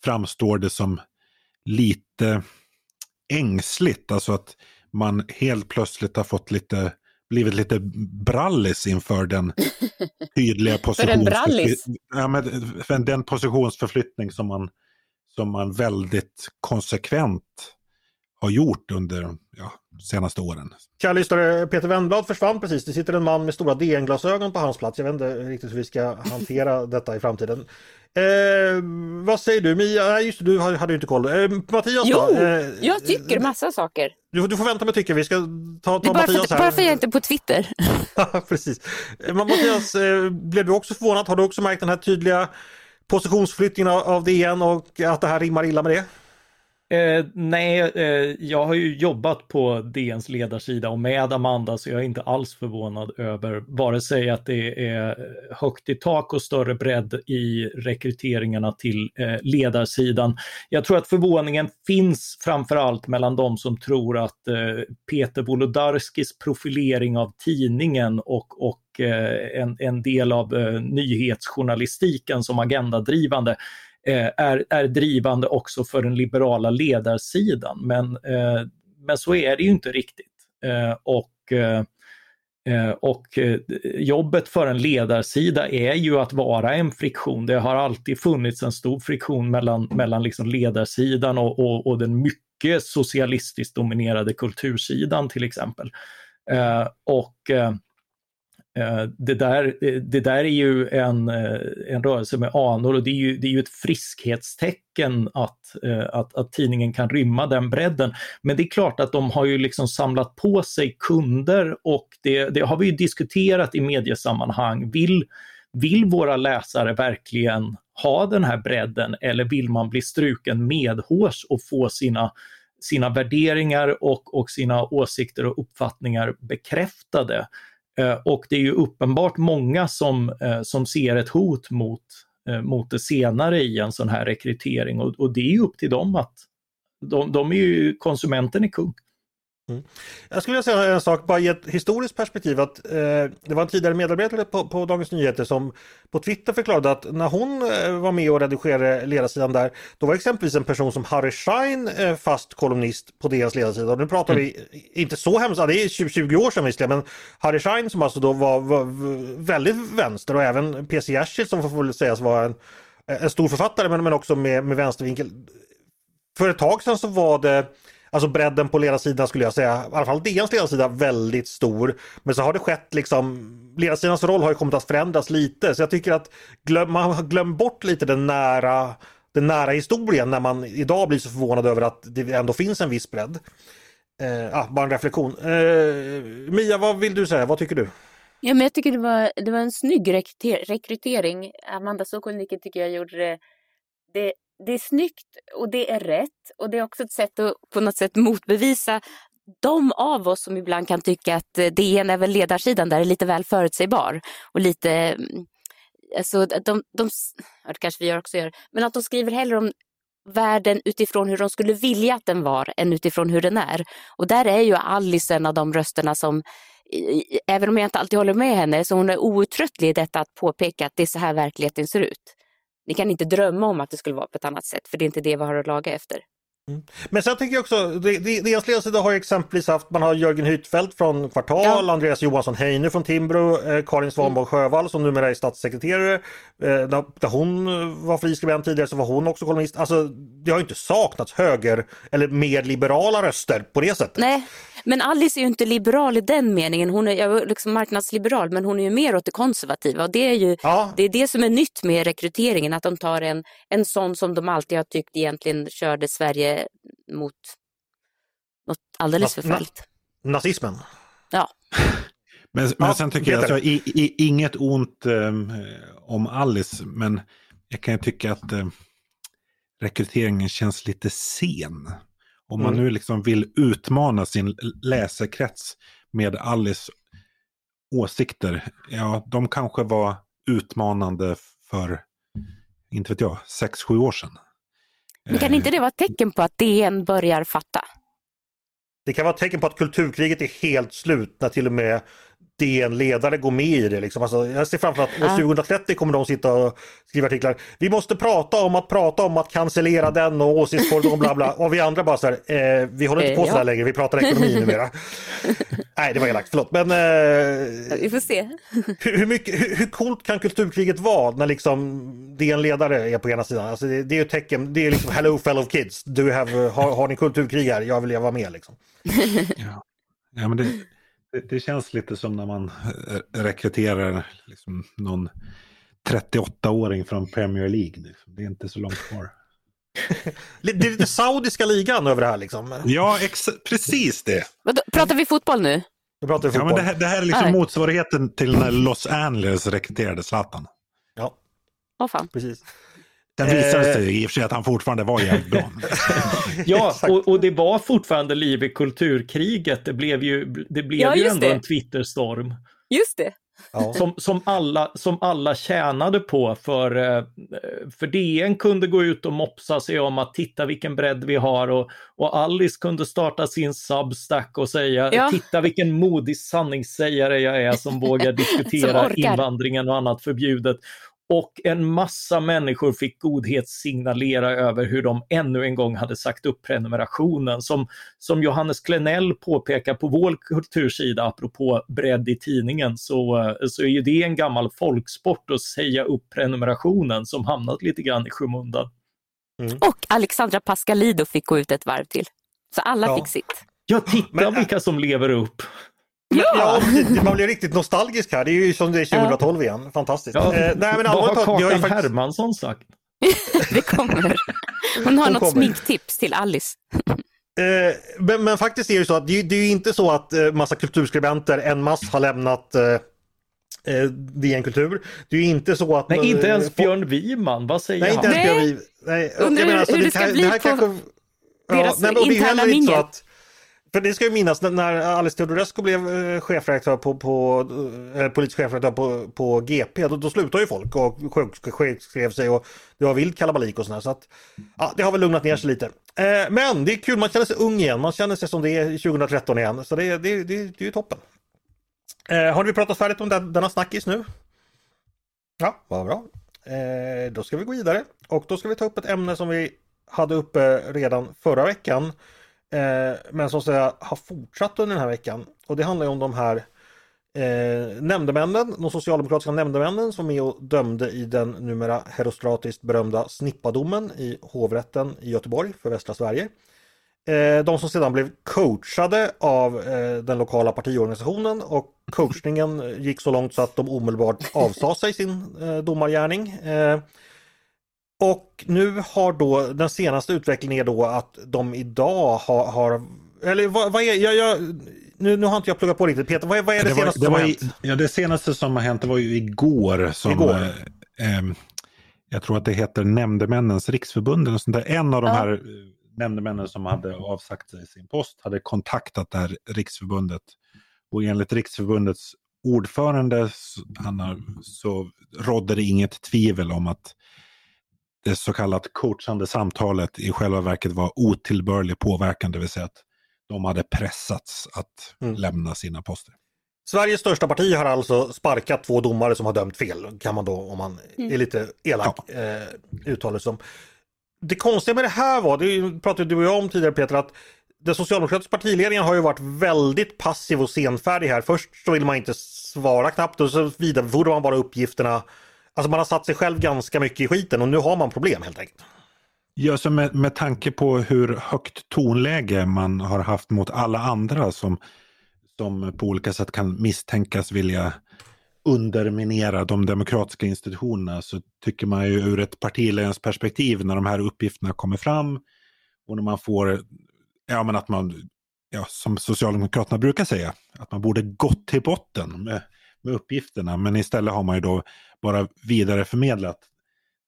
framstår det som lite ängsligt. Alltså att man helt plötsligt har fått lite, blivit lite brallis inför den tydliga positionsförflyttning. Ja, men för den positionsförflyttning som man, som man väldigt konsekvent har gjort under ja, senaste åren. Kära lyssnare, Peter Wennblad försvann precis. Det sitter en man med stora DN-glasögon på hans plats. Jag vet inte riktigt hur vi ska hantera detta i framtiden. Eh, vad säger du Mia? Nej, just det, du hade ju inte koll. Eh, Mattias Jo, då? Eh, jag tycker massa saker. du, du får vänta med tycker. Vi ska ta, ta bara för, Mattias att, här. bara för jag inte är på Twitter. Precis. Eh, men Mattias, eh, blev du också förvånad? Har du också märkt den här tydliga positionsflyttningen av- av DN och att det här rimmar illa med det? Eh, nej, eh, jag har ju jobbat på DNs ledarsida och med Amanda så jag är inte alls förvånad över vare sig att det är högt i tak och större bredd i rekryteringarna till eh, ledarsidan. Jag tror att förvåningen finns framförallt mellan de som tror att eh, Peter Wolodarskis profilering av tidningen och, och eh, en, en del av eh, nyhetsjournalistiken som agendadrivande Eh, är, är drivande också för den liberala ledarsidan. Men, eh, men så är det ju inte riktigt. Eh, och eh, eh och eh, jobbet för en ledarsida är ju att vara en friktion. Det har alltid funnits en stor friktion mellan, mellan liksom ledarsidan och, och, och den mycket socialistiskt dominerade kultursidan till exempel. Eh, och Eh, Eh, det där, eh, det där är ju en, eh, en rörelse med anor och det är ju, det är ju ett friskhetstecken att, att, att tidningen kan rymma den bredden. Men det är klart att de har ju liksom samlat på sig kunder och det, det har vi ju diskuterat i mediesammanhang. Vill, vill våra läsare verkligen ha den här bredden eller vill man bli struken medhårs och få sina sina värderingar och, och sina åsikter och uppfattningar bekräftade. Eh, och det är ju uppenbart många som, eh, som ser ett hot mot, eh, mot det senare i en sån här rekrytering och, och det är ju upp till dem att de, de är ju, konsumenten är kung. Mm. Jag skulle vilja säga en sak, bara i ett historiskt perspektiv, att eh, det var en tidigare medarbetare på, på, Dagens Nyheter som på Twitter förklarade att när hon eh, var med och redigerade ledarsidan där, då var exempelvis en person som Harry Schein eh, fast kolumnist på deras ledarsida. Och nu pratar mm. vi inte så hemskt, det är 20, 20 år sedan visserligen, men Harry Schein som alltså då var, var väldigt vänster och även PC Jersild som får väl sägas vara en, en stor författare men, men också med, med vänstervinkel. För ett tag sedan så var det Alltså bredden på ledarsidan skulle jag säga, i alla fall DNs ledarsida, väldigt stor. Men så har det skett liksom, ledarsidans roll har ju kommit att förändras lite. Så jag tycker att glöm, man har glömt bort lite den nära, den nära historien när man idag blir så förvånad över att det ändå finns en viss bredd. Eh, ah, bara en reflektion. Eh, Mia, vad vill du säga? Vad tycker du? Ja, men jag tycker det var, det var en snygg rekrytering. Amanda Sokolniki tycker jag gjorde det, det det är snyggt och det är rätt och det är också ett sätt att på något sätt motbevisa de av oss som ibland kan tycka att eh, DN är väl ledarsidan där är lite väl förutsägbar och lite mm, Alltså, de, de, ja, det kanske vi också gör, men att de skriver hellre om världen utifrån hur de skulle vilja att den var än utifrån hur den är. Och där är ju Alice en av de rösterna som, även om jag inte alltid håller med henne, så hon är outtröttlig i detta att påpeka att det är så här verkligheten ser ut. Ni kan inte drömma om att det skulle vara på ett annat sätt, för det är inte det vi har att laga efter. Mm. Men sen tänker jag också, deras ledarsida har ju exempelvis haft, man har Jörgen Hyttfeldt från Kvartal, ja. Andreas Johansson Heine från Timbro, eh, Karin Svanborg mm. Sjövall som numera är statssekreterare. Eh, där hon var friskribent tidigare så var hon också kolumnist. Alltså det har inte saknats höger eller mer liberala röster på det sättet. Nej, men Alice är ju inte liberal i den meningen. Hon är liksom marknadsliberal men hon är ju mer åt det konservativa. Och det är ju ja. det, är det som är nytt med rekryteringen, att de tar en, en sån som de alltid har tyckt egentligen körde Sverige mot något alldeles för förfärligt. nazismen? Ja. Men, men sen tycker jag, alltså, i, i, inget ont um, om Alice, men jag kan tycka att um, rekryteringen känns lite sen. Om man mm. nu liksom vill utmana sin läsekrets med Alice åsikter, ja, de kanske var utmanande för, inte vet jag, sex sju år sedan. Men kan inte det vara ett tecken på att DN börjar fatta? Det kan vara ett tecken på att kulturkriget är helt slut när till och med DN-ledare går med i det. Liksom. Alltså, jag ser framför att år 2030 kommer de sitta och skriva artiklar. Vi måste prata om att prata om att cancellera den och åsiktskorridor och bla bla. Och vi andra bara så här, eh, vi håller inte på eh, så här längre, vi pratar ekonomi numera. Nej, det var elakt, förlåt. Men, eh, vi får se. hur, hur, mycket, hur, hur coolt kan kulturkriget vara när liksom DN-ledare är på ena sidan? Alltså, det, det är ju ett tecken, det är liksom hello fellow kids, du have, har, har ni kulturkrig här, jag vill vara med liksom. ja. ja, men det det, det, känns lite som när man eh, rekryterar liksom någon 38-åring från Premier League. Liksom. Det är inte så långt kvar. det är lite saudiska ligan över det här liksom. Ja, precis det. Pratar vi fotboll nu? pratar vi fotboll. Ja, men det, här, det här är liksom motsvarigheten till när Los Angeles rekryterade Zlatan. Ja. Åh fan. Precis. Den visade sig eh. i och för sig att han fortfarande var jävligt bra. ja, och, och, det var fortfarande liv i kulturkriget. Det blev ju, det blev ja, ju ändå det. en Twitterstorm. Just det. Ja. Som, som, alla, som alla tjänade på för, eh, för DN kunde gå ut och mopsa sig om att titta vilken bredd vi har och, och Alice kunde starta sin Substack och säga ja. titta vilken modig sanningssägare jag är som vågar diskutera invandringen och annat förbjudet. Och en massa människor fick godhetssignalera över hur de ännu en gång hade sagt upp prenumerationen. Som, som Johannes Klenell påpekar på vår kultursida, apropå bredd i tidningen, så, så är ju det en gammal folksport att säga upp prenumerationen som hamnat lite grann i skymundan. Mm. Och Alexandra Pascalido fick gå ut ett varv till. Så alla ja. fick sitt. Ja, titta Men, vilka som lever upp. Ja, det- man blir riktigt nostalgisk här. Det är ju som det är 2012 igen. Fantastiskt. Ja, Eh, nej, men vad har Kakan faktiskt- Hermansson sagt? Det kommer. Hon har Hon något kommer. sminktips till Alice. Eh, men, men faktiskt är det ju så att det, är- det är ju inte så att eh, massa kulturskribenter en mass har lämnat eh, eh, DN Kultur. Det är ju inte så att... Nej, inte eh, ens få- Björn Wiman. Vad säger Nej, inte han? ens Nej. Björn Wiv. Nej, Undrar jag menar, hur- alltså, hur det ska här- bli här på kanske- deras nej, det ju interna inte mingel. att för det ska ju minnas när- Alice Teodorescu blev eh, chefredaktör på, på eh, eh, politisk chefredaktör på, på GP, då, då slutade ju folk och sjukskrev sig och det var vild kalabalik och sådär. Så att, ja, det har väl lugnat ner sig lite. Eh, men det är kul, man känner sig ung igen, man känner sig som det är 2013 igen. Så det, det, det, det är ju toppen. Eh, har vi pratat färdigt om den, denna snackis nu? Ja, vad bra. Eh, då ska vi gå vidare och då ska vi ta upp ett ämne som vi hade uppe redan förra veckan. Eh, men som säga har fortsatt under den här veckan. Och det handlar ju om de här eh, nämndemännen, de socialdemokratiska nämndemännen som är och dömde i den numera herostratiskt berömda Snippadomen i hovrätten i Göteborg för västra Sverige. Eh, de som sedan blev coachade av eh, den lokala partiorganisationen och coachningen gick så långt så att de omedelbart avsade sig sin eh, domargärning. Eh, och nu har då den senaste utvecklingen är då att de idag har, har eller vad, vad är, jag, jag, nu, nu har inte jag pluggat på riktigt Peter, vad är, vad är det, Det var, senaste det, som var har i, hänt? ja, det senaste som har hänt det var ju igår. Som, Igår. Eh, eh, jag tror att det heter Nämndemännens riksförbund. Eller sånt där. En av de Ja. här eh, nämndemännen som hade avsagt sig sin post hade kontaktat det här riksförbundet. Och enligt riksförbundets ordförande han har, så rådde det inget tvivel om att det så kallat coachande samtalet i själva verket var otillbörlig påverkan, det vill säga att de hade pressats att Mm. lämna sina poster. Sveriges största parti har alltså sparkat två domare som har dömt fel, kan man då om man är lite elak eh, uttala det som. Det konstiga med det här var, det pratade du och jag om tidigare Peter, att den socialdemokratiska partiledningen har ju varit väldigt passiv och senfärdig här. Först så vill man inte svara knappt och så vidarebefordrar man bara uppgifterna. Alltså man har satt sig själv ganska mycket i skiten och nu har man problem helt enkelt. Ja, så med, med tanke på hur högt tonläge man har haft mot alla andra som, som på olika sätt kan misstänkas vilja underminera de demokratiska institutionerna så tycker man ju ur ett partiledningens perspektiv när de här uppgifterna kommer fram och när man får, ja men att man, ja som Socialdemokraterna brukar säga, att man borde gått till botten med, med uppgifterna men istället har man ju då bara vidareförmedlat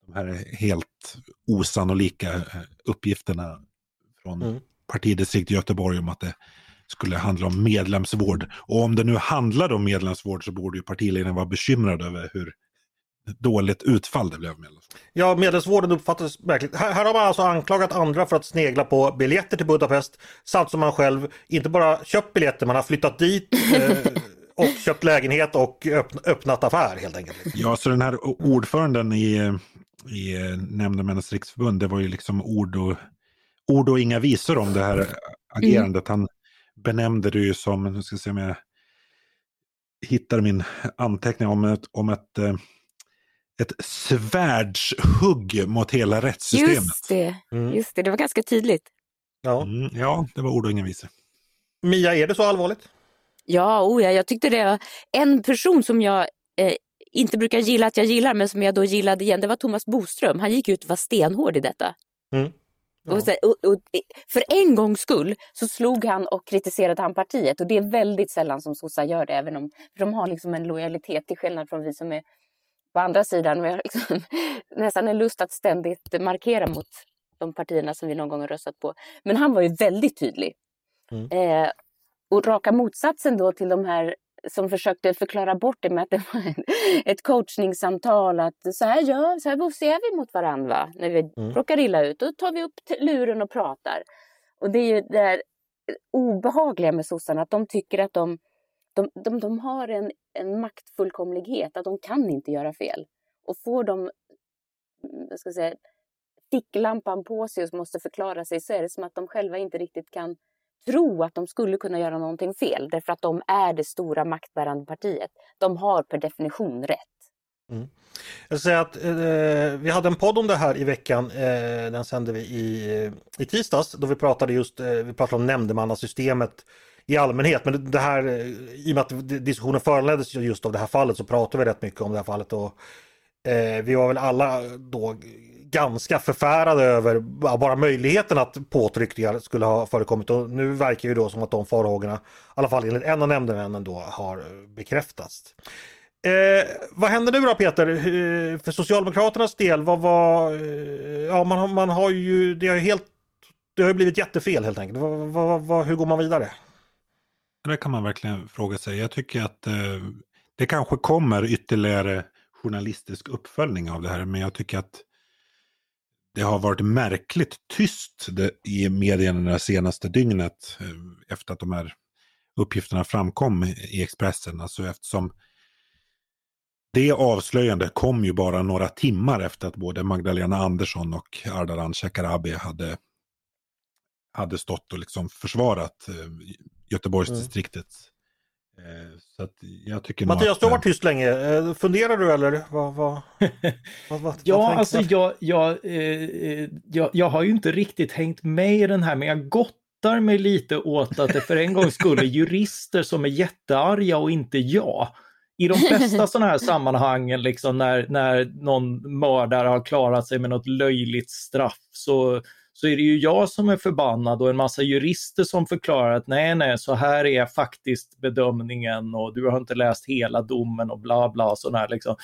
de här helt osannolika eh, uppgifterna från Mm. partidistrikt i Göteborg om att det skulle handla om medlemsvård. Och om det nu handlade om medlemsvård så borde ju partiledningen vara bekymrad över hur dåligt utfall det blev. Ja, medlemsvården uppfattas verkligen. Här, här har man alltså anklagat andra för att snegla på biljetter till Budapest samt som man själv inte bara köpt biljetter, man har flyttat dit eh, och köpt lägenhet och öppn, öppnat affär helt enkelt. Ja, så den här ordföranden i, i eh, Nämndemännens riksförbund, det var ju liksom ord och, ord och inga visor om det här agerandet. Han benämnde det ju som, nu ska jag se om jag hittar min anteckning om ett, om ett, eh, ett svärdshugg mot hela rättssystemet. Just det, Mm. just det, det var ganska tydligt. Ja. Mm, ja, det var ord och inga visor. Mia, är det så allvarligt? Ja, oh ja, jag tyckte det var en person som jag eh, inte brukar gilla att jag gillar, men som jag då gillade igen, det var Thomas Boström. Han gick ut och var stenhård i detta. Mm. Ja. Och, så, och, och, för en gångs skull så slog han och kritiserade han partiet och det är väldigt sällan som sossar gör det, även om de har liksom en lojalitet till skillnad från vi som är på andra sidan. Vi har liksom, nästan en lust att ständigt markera mot de partierna som vi någon gång har röstat på. Men han var ju väldigt tydlig. Mm. Eh, och raka motsatsen då till de här som försökte förklara bort det med att det var ett coachningssamtal. Att så här gör så här ser vi mot varandra va? när vi Mm. råkar illa ut. Då tar vi upp luren och pratar. Och det är ju det där obehagliga med sossarna, att de tycker att de, de, de, de har en, en maktfullkomlighet, att de kan inte göra fel. Och får de jag ska säga, ficklampan på sig och måste förklara sig så är det som att de själva inte riktigt kan tro att de skulle kunna göra någonting fel därför att de är det stora maktbärande partiet. De har per definition rätt. Mm. Jag säger att eh, vi hade en podd om det här i veckan. Eh, den sände vi i, i tisdags då vi pratade just eh, vi pratade om nämndemannasystemet i allmänhet. Men det här, eh, i och med att diskussionen föranleddes just av det här fallet så pratar vi rätt mycket om det här fallet. Och, eh, vi var väl alla då ganska förfärade över bara möjligheten att påtryckningar skulle ha förekommit. Och nu verkar ju då som att de farhågorna, i alla fall enligt en av nämndemännen då, har bekräftats. Eh, vad händer nu då Peter? Eh, för Socialdemokraternas del, vad var... Eh, ja, man, man har ju... Det har ju helt... Det har blivit jättefel helt enkelt. Vad, vad, vad, hur går man vidare? Det kan man verkligen fråga sig. Jag tycker att eh, det kanske kommer ytterligare journalistisk uppföljning av det här, men jag tycker att det har varit märkligt tyst i medierna det senaste dygnet eh, efter att de här uppgifterna framkom i Expressen. Alltså eftersom det avslöjandet kom ju bara några timmar efter att både Magdalena Andersson och Ardalan Shekarabi hade, hade stått och liksom försvarat eh, Göteborgsdistriktets Eh, så jag tycker Mattias, att, du har varit tyst länge. Eh, funderar du eller? Vad, vad, vad, vad ja, alltså jag, jag, eh, jag, jag har ju inte riktigt hängt med i den här, men jag gottar mig lite åt att det för en gång skulle jurister som är jättearga och inte jag. I de flesta sådana här sammanhang, liksom när, när någon mördare har klarat sig med något löjligt straff, så så är det ju jag som är förbannad och en massa jurister som förklarar att nej, nej, så här är faktiskt bedömningen och du har inte läst hela domen och bla bla sådär liksom.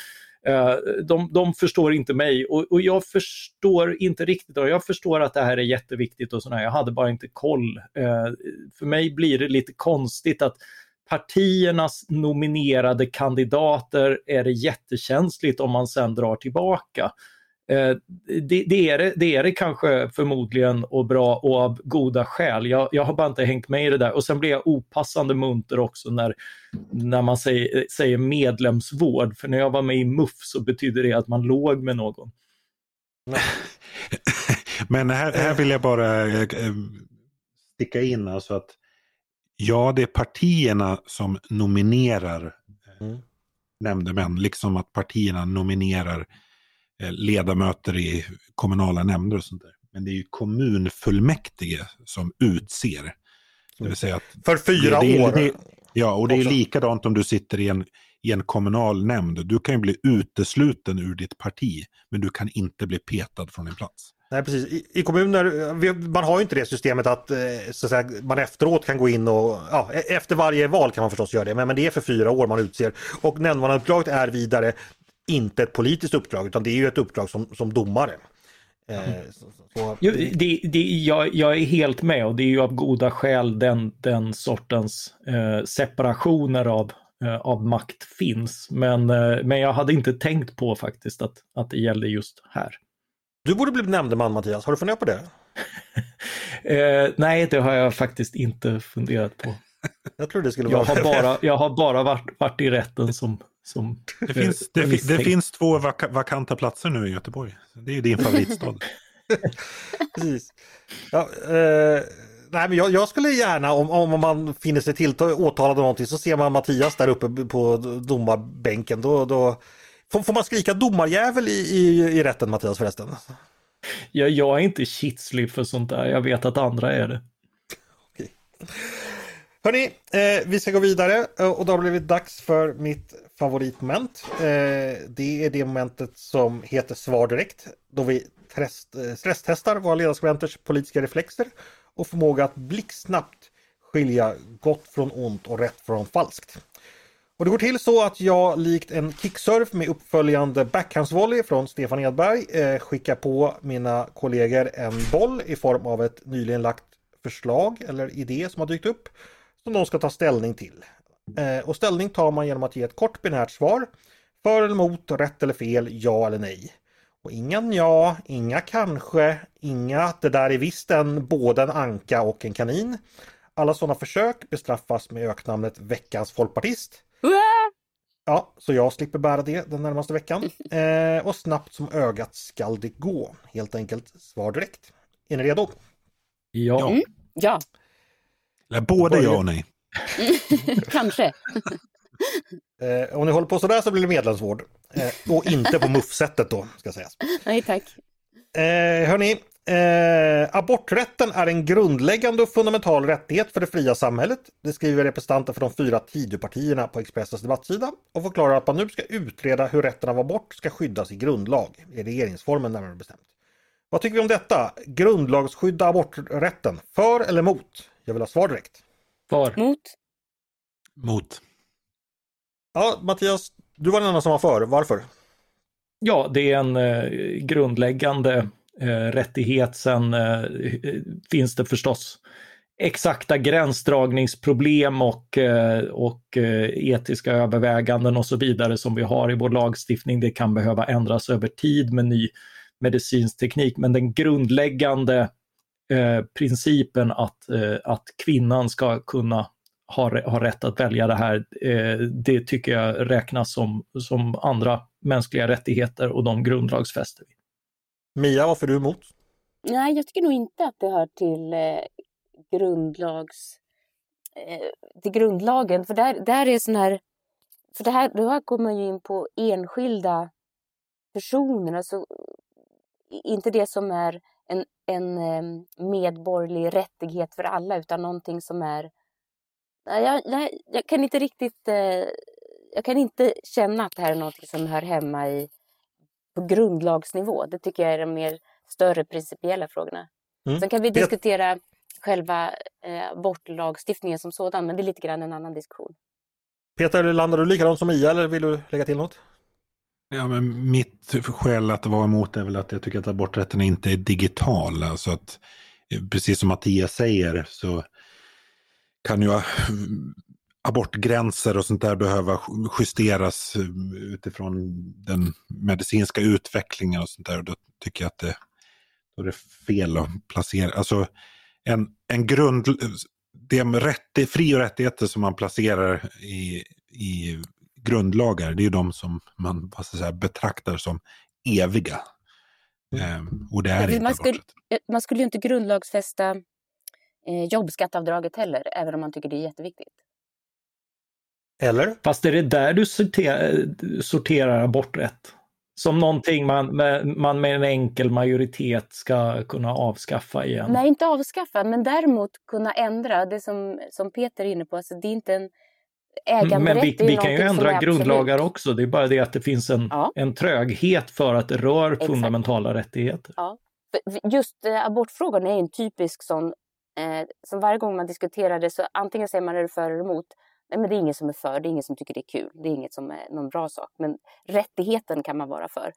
Eh, de, de förstår inte mig och, och, jag förstår inte riktigt, och jag förstår att det här är jätteviktigt och sådär, jag hade bara inte koll. Eh, för mig blir det lite konstigt att partiernas nominerade kandidater är det jättekänsligt om man sen drar tillbaka. Eh, det, det, är det, det är det kanske förmodligen och bra och av goda skäl. Jag, jag har bara inte hängt med i det där. Och sen blir jag opassande munter också när, när man säger, säger medlemsvård. För när jag var med i MUF så betyder det att man låg med någon. Men här, här vill jag bara äh, sticka in alltså att ja, det är partierna som nominerar mm. nämndemän, liksom att partierna nominerar Eh, ledamöter i kommunala nämnder och sånt där. Men det är ju kommunfullmäktige som utser. Det vill säga att För fyra det, år? Det, ja, och det är likadant om du sitter i en, i en kommunal nämnd. Du kan ju bli utesluten ur ditt parti, men du kan inte bli petad från din plats. Nej, precis. I, I, kommuner, man har ju inte det systemet att, eh, så att säga, man efteråt kan gå in och, ja, e-, efter varje val kan man förstås göra det, men, men det är för fyra år man utser. Och nämndemannauppdraget är vidare inte ett politiskt uppdrag utan det är ju ett uppdrag som, som domare. Eh, så, så, jo, det, det, jag, jag, är helt med och det är ju av goda skäl den, den sortens eh, separationer av, eh, av makt finns. Men, eh, men jag hade inte tänkt på faktiskt att, att det gällde just här. Du borde bli nämndeman Mattias, har du funderat på det? Eh, nej, det har jag faktiskt inte funderat på. Jag tror det skulle vara... Jag har bara, jag har bara varit, varit i rätten som som det, finns, det, det, finns två vaka, vakanta platser nu i Göteborg. Det är din favoritstad. Precis. Ja, eh, nej, men jag, jag, skulle gärna, om, om man finner sig till åtalad av någonting, så ser man Mattias där uppe på domarbänken. Då, då, får, får man skrika domarjävel i, i, i rätten Mattias förresten? Ja, jag är inte kitslig för sånt där. Jag vet att andra är det. Okej. Hörni, eh, vi ska gå vidare eh, och då har det blivit dags för mitt favoritmoment. Eh, det är det momentet som heter Svar direkt. Då vi test, eh, stresstestar våra ledarskribenters politiska reflexer och förmåga att blixtsnabbt skilja gott från ont och rätt från falskt. Och det går till så att jag likt en kicksurf med uppföljande backhandsvolley från Stefan Edberg eh, skickar på mina kollegor en boll i form av ett nyligen lagt förslag eller idé som har dykt upp som de ska ta ställning till. Eh, och ställning tar man genom att ge ett kort binärt svar. För eller emot, rätt eller fel, ja eller nej. Och inga ja, inga kanske, inga det där är visst en både en anka och en kanin. Alla sådana försök bestraffas med öknamnet veckans folkpartist. Ja, så jag slipper bära det den närmaste veckan. Eh, och snabbt som ögat skall det gå. Helt enkelt svar direkt. Är ni redo? Ja. Mm. Ja. Både ja och nej. Kanske. eh, om ni håller på sådär så blir det medlemsvård. Eh, och inte på muffsättet då, ska sägas. Nej tack. Eh, hörni, Eh, aborträtten är en grundläggande och fundamental rättighet för det fria samhället. Det skriver representanter för de fyra Tidöpartierna på Expressens debattsida och förklarar att man nu ska utreda hur rätten av abort ska skyddas i grundlag, i regeringsformen närmare bestämt. Vad tycker vi om detta? Grundlagsskydda aborträtten, för eller emot? Jag vill ha svar direkt. För. Mot? Mot. Ja, Mattias, du var den enda som var för. Varför? Ja, det är en eh, grundläggande eh, rättighet. Sen eh, finns det förstås exakta gränsdragningsproblem och, eh, och eh, etiska överväganden och så vidare som vi har i vår lagstiftning. Det kan behöva ändras över tid med ny medicinsk teknik, men den grundläggande eh, principen att, att kvinnan ska kunna har, har rätt att välja det här, eh, det tycker jag räknas som, som andra mänskliga rättigheter och de grundlagsfäster vi. Mia, varför är du emot? Nej, jag tycker nog inte att det hör till eh, grundlags... Eh, till grundlagen, för där, där är sån här... För det här, då kommer man ju in på enskilda personer, alltså inte det som är en, en eh, medborgerlig rättighet för alla, utan någonting som är jag, jag, jag kan inte riktigt... Eh, jag kan inte känna att det här är något som hör hemma i, på grundlagsnivå. Det tycker jag är de mer större principiella frågorna. Mm. Sen kan vi diskutera själva eh, abortlagstiftningen som sådan, men det är lite grann en annan diskussion. Peter, landar du likadant som Ia eller vill du lägga till något? Ja, men mitt skäl att vara emot är väl att jag tycker att aborträtten inte är digital. Alltså att, eh, precis som Mattias säger så kan ju eh, abortgränser och sånt där behöva justeras eh, utifrån den medicinska utvecklingen och sånt där. Och då tycker jag att det, då är det fel att placera, alltså en, en grund, det rätt, fri och rättigheter som man placerar i, i grundlagar, det är de som man vad ska säga, betraktar som eviga. Mm. Ehm, och det är inte man skulle, man skulle ju inte grundlagsfästa eh, jobbskattavdraget heller, även om man tycker det är jätteviktigt. Eller? Fast är det där du sorterar, sorterar aborträtt? Som någonting man med, man med en enkel majoritet ska kunna avskaffa igen? Nej, inte avskaffa, men däremot kunna ändra. Det som, som Peter är inne på, alltså det är inte en äganderätt. Men vi, vi kan ju ändra grundlagar också. Det är bara det att det finns en, ja. en tröghet för att det rör Exakt. fundamentala rättigheter. Ja. Just eh, abortfrågan är en typisk sån Eh, som varje gång man diskuterar det så antingen säger man är du för eller emot. Nej, men det är ingen som är för, det är ingen som tycker det är kul, det är inget som är någon bra sak. Men rättigheten kan man vara för.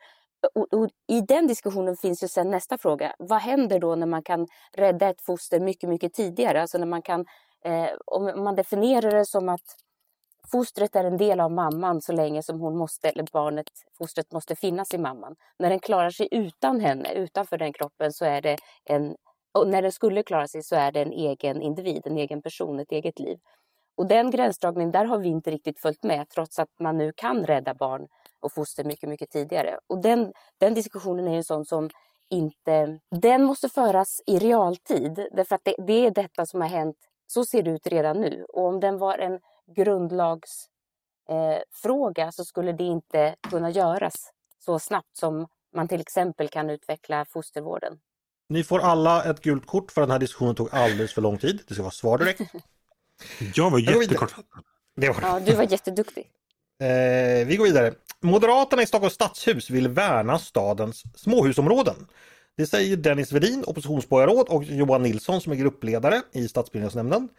Och, och, I den diskussionen finns ju sen nästa fråga. Vad händer då när man kan rädda ett foster mycket, mycket tidigare? Alltså när man kan, eh, om man definierar det som att fostret är en del av mamman så länge som hon måste, eller barnet, fostret måste finnas i mamman. När den klarar sig utan henne, utanför den kroppen, så är det en och när den skulle klara sig så är det en egen individ, en egen person, ett eget liv. Och den gränsdragningen, där har vi inte riktigt följt med trots att man nu kan rädda barn och foster mycket, mycket tidigare. Och den, den diskussionen är en sån som inte... Den måste föras i realtid därför att det, det är detta som har hänt. Så ser det ut redan nu. Och om den var en grundlagsfråga eh, så skulle det inte kunna göras så snabbt som man till exempel kan utveckla fostervården. Ni får alla ett gult kort för den här diskussionen tog alldeles för lång tid. Det ska vara svar direkt. Jag var jättekortfattad. Ja, du var jätteduktig. Eh, vi går vidare. Moderaterna i Stockholms stadshus vill värna stadens småhusområden. Det säger Dennis Vedin, oppositionsborgarråd och Johan Nilsson som är gruppledare i stadsbyggnadsnämnden.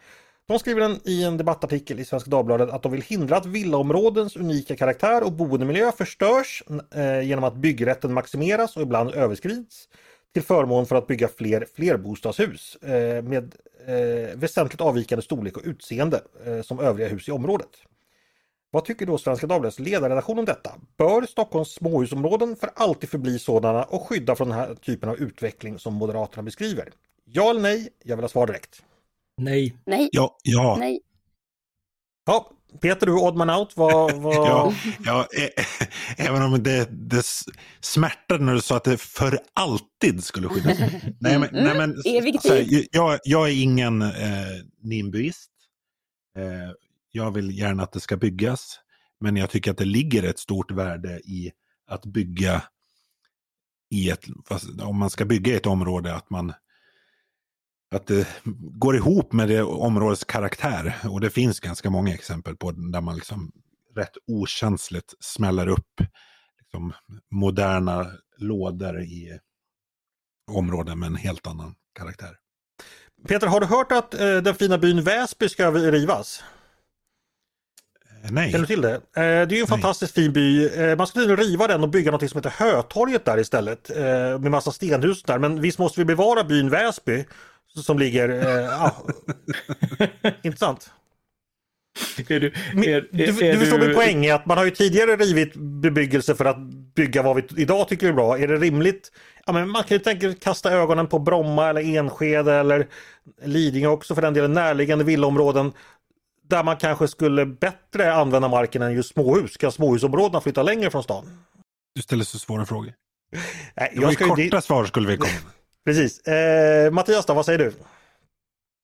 De skriver i en debattartikel i Svenska Dagbladet att de vill hindra att villaområdens unika karaktär och boendemiljö förstörs eh, genom att byggrätten maximeras och ibland överskrids till förmån för att bygga fler flerbostadshus eh, med eh, väsentligt avvikande storlek och utseende eh, som övriga hus i området. Vad tycker då Svenska Dagbladets ledarredaktion om detta? Bör Stockholms småhusområden för alltid förbli sådana och skydda från den här typen av utveckling som Moderaterna beskriver? Ja eller nej? Jag vill ha svar direkt. Nej. Nej. Ja. ja. Nej. Ja, Peter, du odd man out. Vad, vad... ja, ja, även om det, det smärtade när du sa att det för alltid skulle skyddas. nej, men, nej, men, här, jag, jag, är ingen eh, nimbuist. Eh, jag vill gärna att det ska byggas. Men jag tycker att det ligger ett stort värde i att bygga i ett, om man ska bygga i ett område, att man att det går ihop med det områdets karaktär. Och det finns ganska många exempel på där man liksom rätt okänsligt smäller upp liksom, moderna lådor i områden med en helt annan karaktär. Peter, har du hört att eh, den fina byn Väsby ska rivas? Eh, nej. Känner du till det? Eh, det är ju en Nej. fantastiskt fin by. Eh, man skulle riva den och bygga något som heter Hötorget där istället. Eh, med massa stenhus där. Men visst måste vi bevara byn Väsby som ligger... Eh, ja. Intressant. Är du, är, är, du, du förstår min poäng att man har ju tidigare rivit bebyggelse för att bygga vad vi idag tycker är bra. Är det rimligt? Ja, men man kan ju tänka kasta ögonen på Bromma eller Enskede eller Lidingö också för den delen närliggande villaområden där man kanske skulle bättre använda marken än just småhus. Kan småhusområdena flytta längre från stan? Du ställer så svåra frågor. Nej, jag ska korta ju... svar skulle vi komma med. Precis. Eh, Mattias då, vad säger du?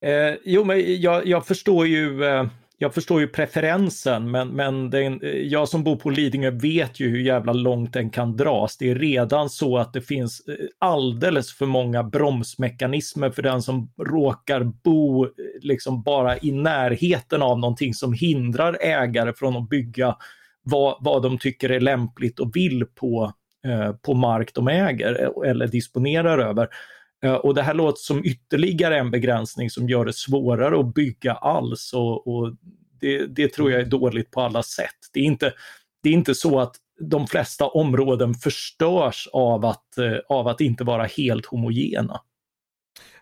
Eh, jo, men jag, jag förstår ju eh, jag förstår ju preferensen, men, men den, eh, jag som bor på Lidingö vet ju hur jävla långt den kan dras. Det är redan så att det finns eh, alldeles för många bromsmekanismer för den som råkar bo eh, liksom bara i närheten av någonting som hindrar ägare från att bygga vad, vad de tycker är lämpligt och vill på, eh, på mark de äger eller disponerar över. Eh, och det här låter som ytterligare en begränsning som gör det svårare att bygga alls och, och det, det, tror jag är dåligt på alla sätt. Det är, inte, det är inte så att de flesta områden förstörs av att, eh, av att inte vara helt homogena.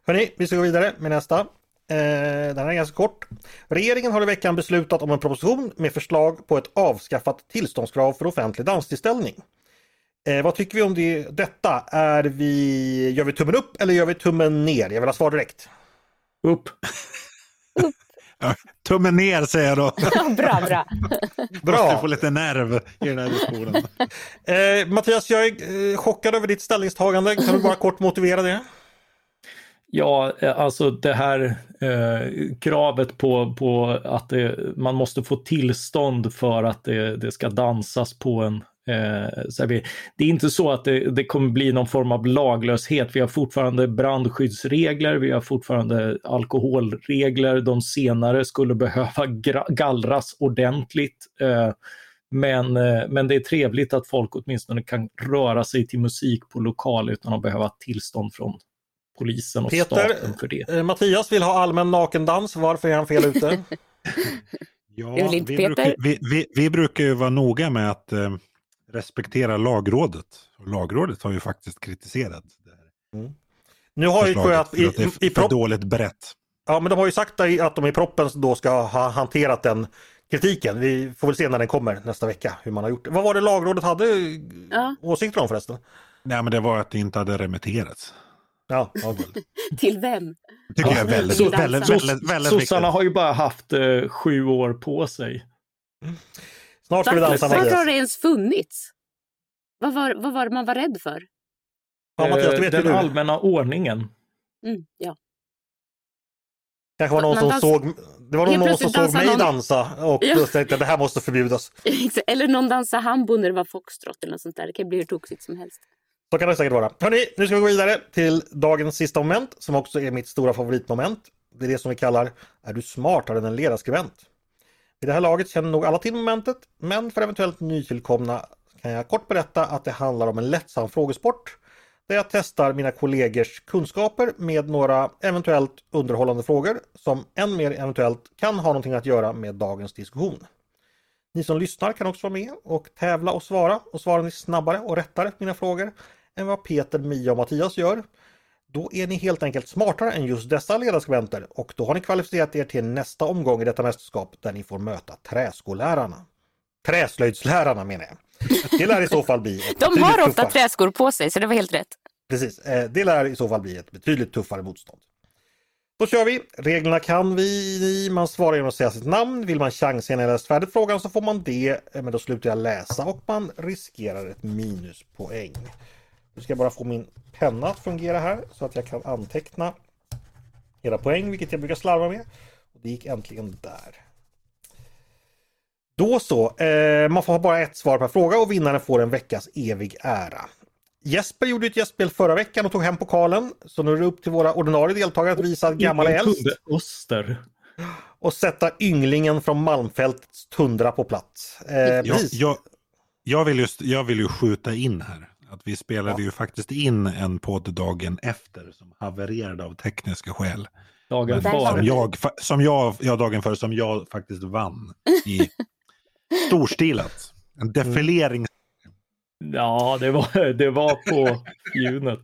Hörni, vi ska gå vidare med nästa. Eh, den är ganska kort. Regeringen har i veckan beslutat om en proposition med förslag på ett avskaffat tillståndskrav för offentlig danstillställning. Eh, vad tycker vi om det, detta? Är vi, gör vi tummen upp eller gör vi tummen ner? Jag vill ha svar direkt. Upp. upp. Ja, tummen ner säger jag då. bra, bra. bra. Måste få lite nerv i den här diskussionen. eh, Mattias, jag är eh, chockad över ditt ställningstagande. Kan du bara kort motivera det? Ja, eh, alltså det här eh, kravet på, på att det, man måste få tillstånd för att det, det ska dansas på en Eh, vi, det är inte så att det, det, kommer bli någon form av laglöshet. Vi har fortfarande brandskyddsregler, vi har fortfarande alkoholregler. De senare skulle behöva gallras ordentligt. Eh, men, eh, men det är trevligt att folk åtminstone kan röra sig till musik på lokal utan att behöva tillstånd från polisen och Peter, staten för det. Eh, Mattias vill ha allmän nakendans. Varför är han fel ute? ja, vi, brukar, vi, vi, vi, brukar ju vara noga med att eh, respektera lagrådet. Och lagrådet har ju faktiskt kritiserat det här. Mm. Nu har ju att, i, att det är för dåligt berett. Ja, men de har ju sagt att de i proppen då ska ha hanterat den kritiken. Vi får väl se när den kommer nästa vecka hur man har gjort det. Vad var det lagrådet hade ja. åsikter om förresten? Nej, men det var att det inte hade remitterats. Ja, ja Till vem? tycker jag är väldigt, väldigt, väldigt, väldigt, väldigt Sossarna har ju bara haft eh, sju år på sig. Mm. Snart ska vi dansa Varför har det ens funnits? Vad var, vad var det man var rädd för? Ja, Mattias, vet Den allmänna ordningen. Mm, ja. Kanske var någon som dans... såg, det var någon som såg mig någon... dansa och ja. tänkte att det här måste förbjudas. eller någon dansade hambo när det var foxtrot eller något sånt där. Det kan bli hur toxigt som helst. Så kan det säkert vara. Hörni, nu ska vi gå vidare till dagens sista moment som också är mitt stora favoritmoment. Det är det som vi kallar Är du smartare än en ledarskribent? I det här laget känner nog alla till momentet, men för eventuellt nytillkomna kan jag kort berätta att det handlar om en lättsam frågesport där jag testar mina kollegors kunskaper med några eventuellt underhållande frågor som än mer eventuellt kan ha någonting att göra med dagens diskussion. Ni som lyssnar kan också vara med och tävla och svara och svarar ni snabbare och rättare på mina frågor än vad Peter, Mia och Mattias gör då är ni helt enkelt smartare än just dessa ledarskribenter och då har ni kvalificerat er till nästa omgång i detta mästerskap där ni får möta träskollärarna. Träslöjdslärarna menar jag. Det lär i så fall bli... De har ofta tuffare. träskor på sig så det var helt rätt. Precis, eh, det lär i så fall bli ett betydligt tuffare motstånd. Då kör vi! Reglerna kan vi. Man svarar genom att säga sitt namn. Vill man chansa innan jag läst färdigt frågan så får man det. Eh, men då slutar jag läsa och man riskerar ett minuspoäng. Nu ska jag bara få min penna att fungera här så att jag kan anteckna era poäng, vilket jag brukar slarva med. Och Det gick äntligen där. Då så, eh, man får ha bara ett svar per fråga och vinnaren får en veckas evig ära. Jesper gjorde ett gästspel förra veckan och tog hem pokalen. Så nu är det upp till våra ordinarie deltagare att visa att gammal är äldst öster. och sätta ynglingen från Malmfältets tundra på plats. Eh, Jag, jag, jag, vill just, jag vill ju skjuta in här. Att vi spelade ju faktiskt in en podd dagen efter som havererade av tekniska skäl. Dagen före. Som jag, som jag, ja dagen före, som jag faktiskt vann i storstilat. En defilering. Ja, det var, det var på ljunet.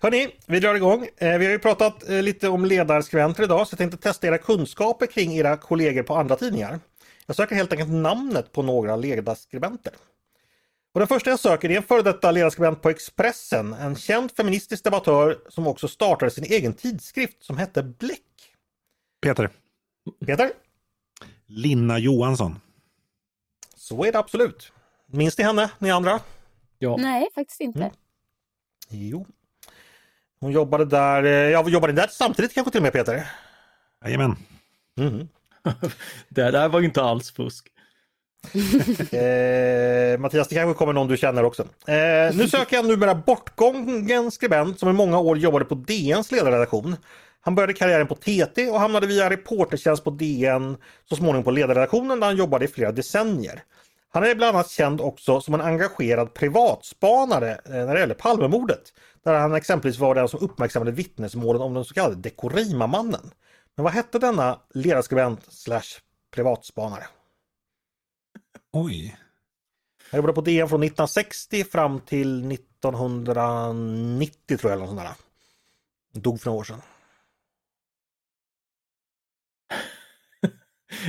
Hörni, vi drar igång. Eh, vi har ju pratat eh, lite om ledarskribenter idag så jag tänkte testa era kunskaper kring era kollegor på andra tidningar. Jag söker helt enkelt namnet på några ledarskribenter. Och den första jag söker är en före detta ledarskribent på Expressen, en känd feministisk debattör som också startade sin egen tidskrift som hette Bläck. Peter, Peter? Linna Johansson. Så är det absolut. Minns ni henne, ni andra? Ja. Nej, faktiskt inte. Mm. Jo. Hon jobbade där, eh, ja, jobbade där samtidigt kanske till och med Peter? Jajamän. Mhm. Det där var ju inte alls fusk. Eh, Mattias, det kanske kommer någon du känner också. Eh, nu söker jag numera bortgången skribent som i många år jobbade på DNs ledarredaktion. Han började karriären på TT och hamnade via reportertjänst på DN så småningom på ledarredaktionen där han jobbade i flera decennier. Han är bland annat känd också som en engagerad privatspanare eh, när det gäller Palmemordet. Där han exempelvis var den som uppmärksammade vittnesmålen om den så kallade Dekorima-mannen. Men vad hette denna ledarskribent slash privatspanare? Oj. Jag jobbade på DN från 1960 fram till 1990 tror jag. Eller något sånt där. Dog för några år sedan.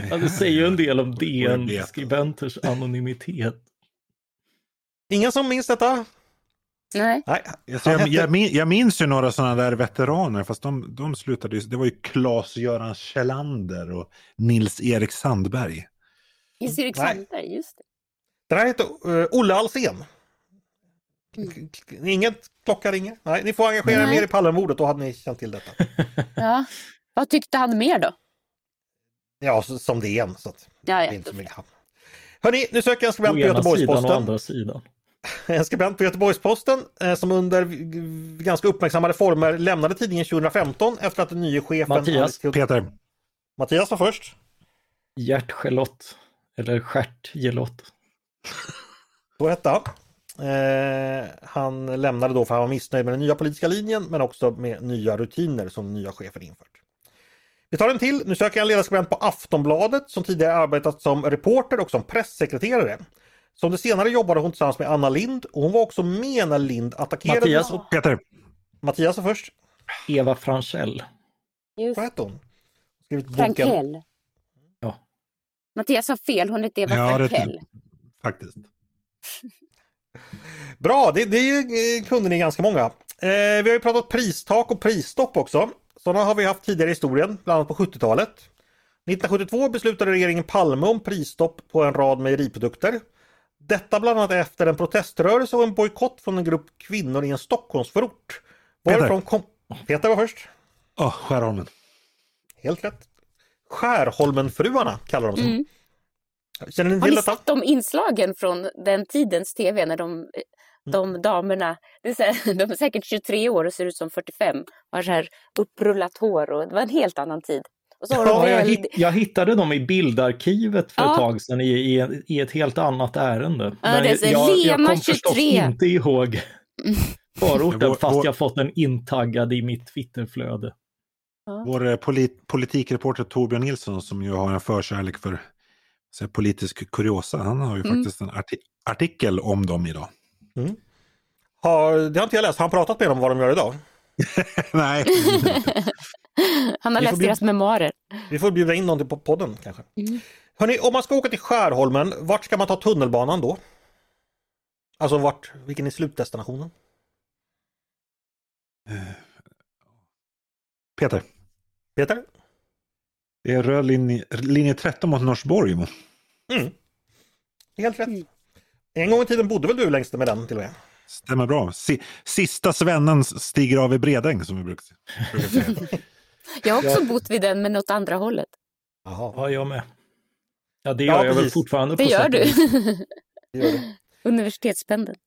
Ja, det säger ju en del om. DN-skribenters anonymitet. Ingen som minns detta? Nej. Nej. Jag, jag, min, jag minns ju några sådana där veteraner, fast de, de slutade ju, det var ju Claes-Göran Kjellander och Nils-Erik Sandberg. Nils-Erik Nej. Sandberg, just det. Den här heter uh, Olle Alsen. Inget klocka ringer. Nej, ni får engagera er mer i Palmemordet, då hade ni känt till detta. Ja. Vad tyckte han mer då? Ja, som DN. Så att Ja, det ja. är inte så mycket. Hörni, nu söker jag en skribent på Göteborgs-Posten. andra sidan. En skribent på Göteborgs-Posten eh, som under ganska uppmärksammade former lämnade tidningen 2015 efter att den nye chefen... Mattias. Alice- Peter, Mattias var först. Gert-Charlotte. Eller Stjärt-Gelott. Så hette han. Eh, han lämnade då för att han var missnöjd med den nya politiska linjen men också med nya rutiner som den nya chefen infört. Vi tar en till. Nu söker jag en ledarskribent på Aftonbladet som tidigare arbetat som reporter och som pressekreterare. Som det senare jobbade hon tillsammans med Anna Lind och hon var också med när Lind attackerade... Mattias. Peter, Mattias var först. Eva Franchell. Just Vad hette hon? Skrivit boken. Frankell. Mattias har fel, hon heter Eva Ja, det- Frankell. faktiskt. Bra, det, det eh, kunde ni ganska många. Eh, vi har ju pratat pristak och prisstopp också. Sådana har vi haft tidigare i historien, bland annat på 70-talet. 1972 beslutade regeringen Palme om prisstopp på en rad mejeriprodukter. Detta bland annat efter en proteströrelse och en bojkott från en grupp kvinnor i en Stockholmsförort. Peter. Varifrån kom... Peter var först. Åh, Skärholmen. Helt rätt. Skärholmenfruarna kallar de sig. Mm. Känner ni Har till ni detta? sett de inslagen från den tidens tv när de, de damerna, det är så här, de är säkert 23 år och ser ut som 45, har så här upprullat hår och det var en helt annan tid. Och så har de Ja, jag, hitt, jag hittade dem i bildarkivet för Ja. ett tag sedan i, i, i ett helt annat ärende. Ja, det är så jag, jag kom förstås 23. inte ihåg förorten fast jag fått den intaggad i mitt Twitterflöde. Vår eh, polit, politikreporter Torbjörn Nilsson som ju har en förkärlek för så här, politisk kuriosa. Han har ju Mm. faktiskt en arti artikel om dem idag. Har, det har inte jag läst. Har han pratat med dem om vad de gör idag? Nej, Han har läst deras memoarer. Vi får bjuda in någon på podden kanske. Mm. Hörrni, om man ska åka till Skärholmen, vart ska man ta tunnelbanan då? Alltså vart, vilken är slutdestinationen? Peter. Peter? Det är röd linje, linje 13 mot Norsborg. Mm. Helt rätt. En gång i tiden bodde väl du längst med den till och med? Stämmer bra. Si, sista svennen stiger av i Bredäng som vi brukar, säga. Jag har också bott vid den men åt andra hållet. Jaha, Ja, jag med. Ja, det Ja, gör jag väl fortfarande Det på gör du. det gör det. Universitetspendeln.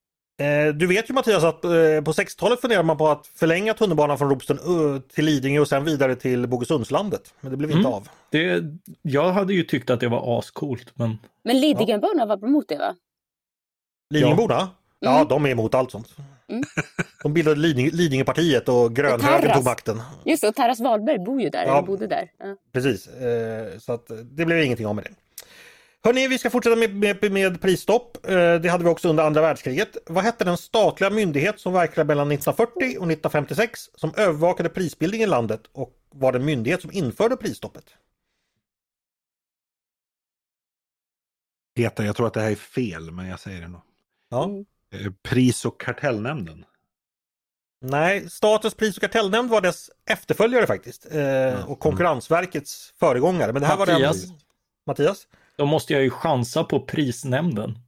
Eh, du vet ju Mattias att eh, på 60-talet funderade man på att förlänga tunnelbanan från Ropsten uh, till Lidingö och sen vidare till Bogesundslandet. Men det blev inte Mm. av. Det, jag hade ju tyckt att det var ascoolt, men Men Lidingöborna var emot det va? Lidingöborna? Ja, Mm. de är emot allt sånt. Mm. De bildade Lidingö, Lidingöpartiet och grönhögern tog makten. Just det, och Terras Wahlberg bor ju där, Ja. bodde där. Ja. Precis, eh, så att det blev ingenting av med det. Hörni, vi ska fortsätta med, med, med prisstopp. Eh, det hade vi också under andra världskriget. Vad hette den statliga myndighet som verkade mellan 1940 och 1956 som övervakade prisbildningen i landet och var den myndighet som införde prisstoppet? Peter, jag tror att det här är fel, men jag säger det nog. Ja. Eh, Pris och kartellnämnden. Nej, Statens pris och kartellnämnd var dess efterföljare faktiskt. Eh, och Konkurrensverkets föregångare. Men det här var Mattias? den... Mattias? Då måste jag ju chansa på prisnämnden.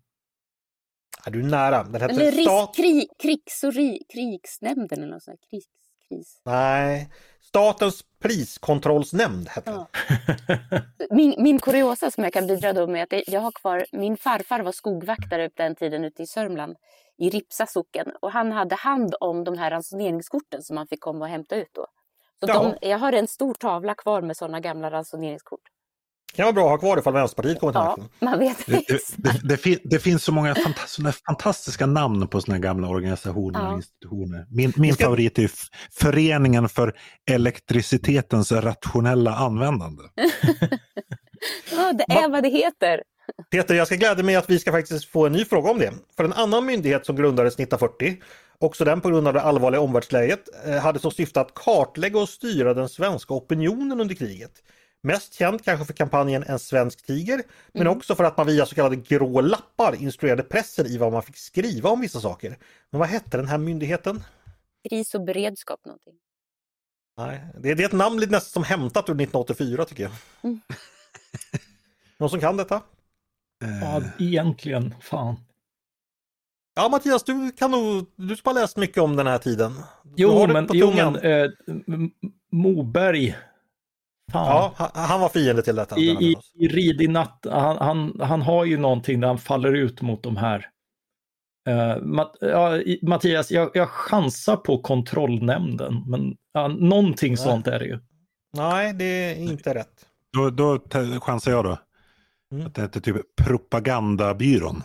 Ja, du är nära. Den hette Eller risk, Stat... krig, krigs och ri, krigsnämnden eller något sånt. Krigs, kris. Nej, Statens priskontrollsnämnd hette den. Ja. Min, min kuriosa som jag kan bidra då med att jag har kvar, min farfar var skogvaktare på den tiden ute i Sörmland i Ripsa socken och han hade hand om de här ransoneringskorten som man fick komma och hämta ut då. Så Ja. de, jag har en stor tavla kvar med sådana gamla ransoneringskort. Kan vara bra att ha kvar ifall Vänsterpartiet kommer till Ja, makten. man vet Det, det, det, det, fin, det finns så många fanta fantastiska namn på såna här gamla organisationer och Ja. institutioner. Min, min ska- favorit är Föreningen för elektricitetens rationella användande. Ja, det är vad det heter. Peter, jag ska glädja mig att vi ska faktiskt få en ny fråga om det. För en annan myndighet som grundades 1940, också den på grund av det allvarliga omvärldsläget, eh, hade som syfte att kartlägga och styra den svenska opinionen under kriget. Mest känd kanske för kampanjen En svensk tiger, men också för att man via så kallade grå lappar instruerade pressen i vad man fick skriva om vissa saker. Men vad hette den här myndigheten? Kris och beredskap någonting. Nej, det, det är ett namn lite nästan som hämtat ur 1984 tycker jag. Mm. Någon som kan detta? Ja, Eh, egentligen, fan. Ja Mattias, du kan nog, du har läst mycket om den här tiden. Jo, men, jo, men eh, Moberg. Fan. Ja, han, var fiende till detta. I, i, i Rid i natt, han, han, han har ju någonting där han faller ut mot de här. Eh, Matt, ja, Mattias, jag, jag chansar på kontrollnämnden, men ja, någonting sånt är det ju. Nej, det är inte rätt. Då, då chansar jag då. Mm. Att det heter typ propagandabyrån.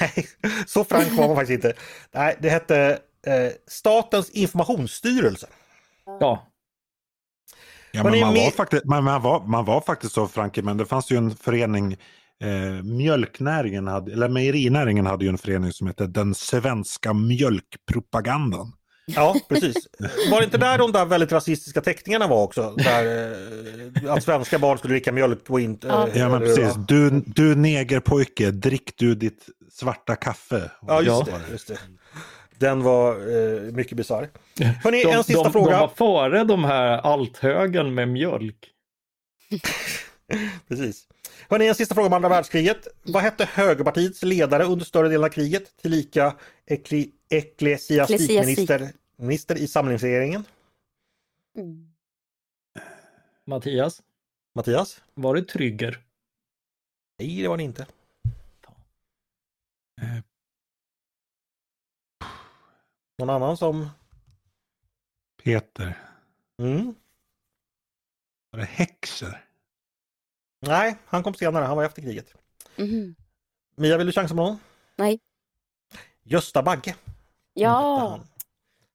Nej, så frank var man faktiskt inte. Nej, det hette eh, Statens informationsstyrelse. Ja, Ja, Men man, var faktiskt, man, man, var, man var faktiskt så Franke, men det fanns ju en förening, eh, mjölknäringen, hade, eller mejerinäringen hade ju en förening som hette Den svenska mjölkpropagandan. Ja, precis. Var det inte där de där väldigt rasistiska teckningarna var också? Där, eh, att svenska barn skulle dricka mjölk och inte... Ja. eh, Ja men precis, du, du negerpojke, drick du ditt svarta kaffe. Ja, just det. Just det. Den var eh, mycket bisarr. Hörni, de, en sista de, fråga. de var före de här althögen med mjölk. Precis. Hörni, en sista fråga om andra världskriget. Vad hette högerpartiets ledare under större delen av kriget? Tillika ekle, ecklesiastikminister minister i samlingsregeringen? Mm. Mattias, Mattias? var det Trygger? Nej, det var det inte. Någon annan som... Peter, Mm. var det Häxer? Nej, han kom senare. Han var efter kriget. Mhm. Mia, vill du chansa på någon? Nej. Gösta Bagge. Ja, han. Han var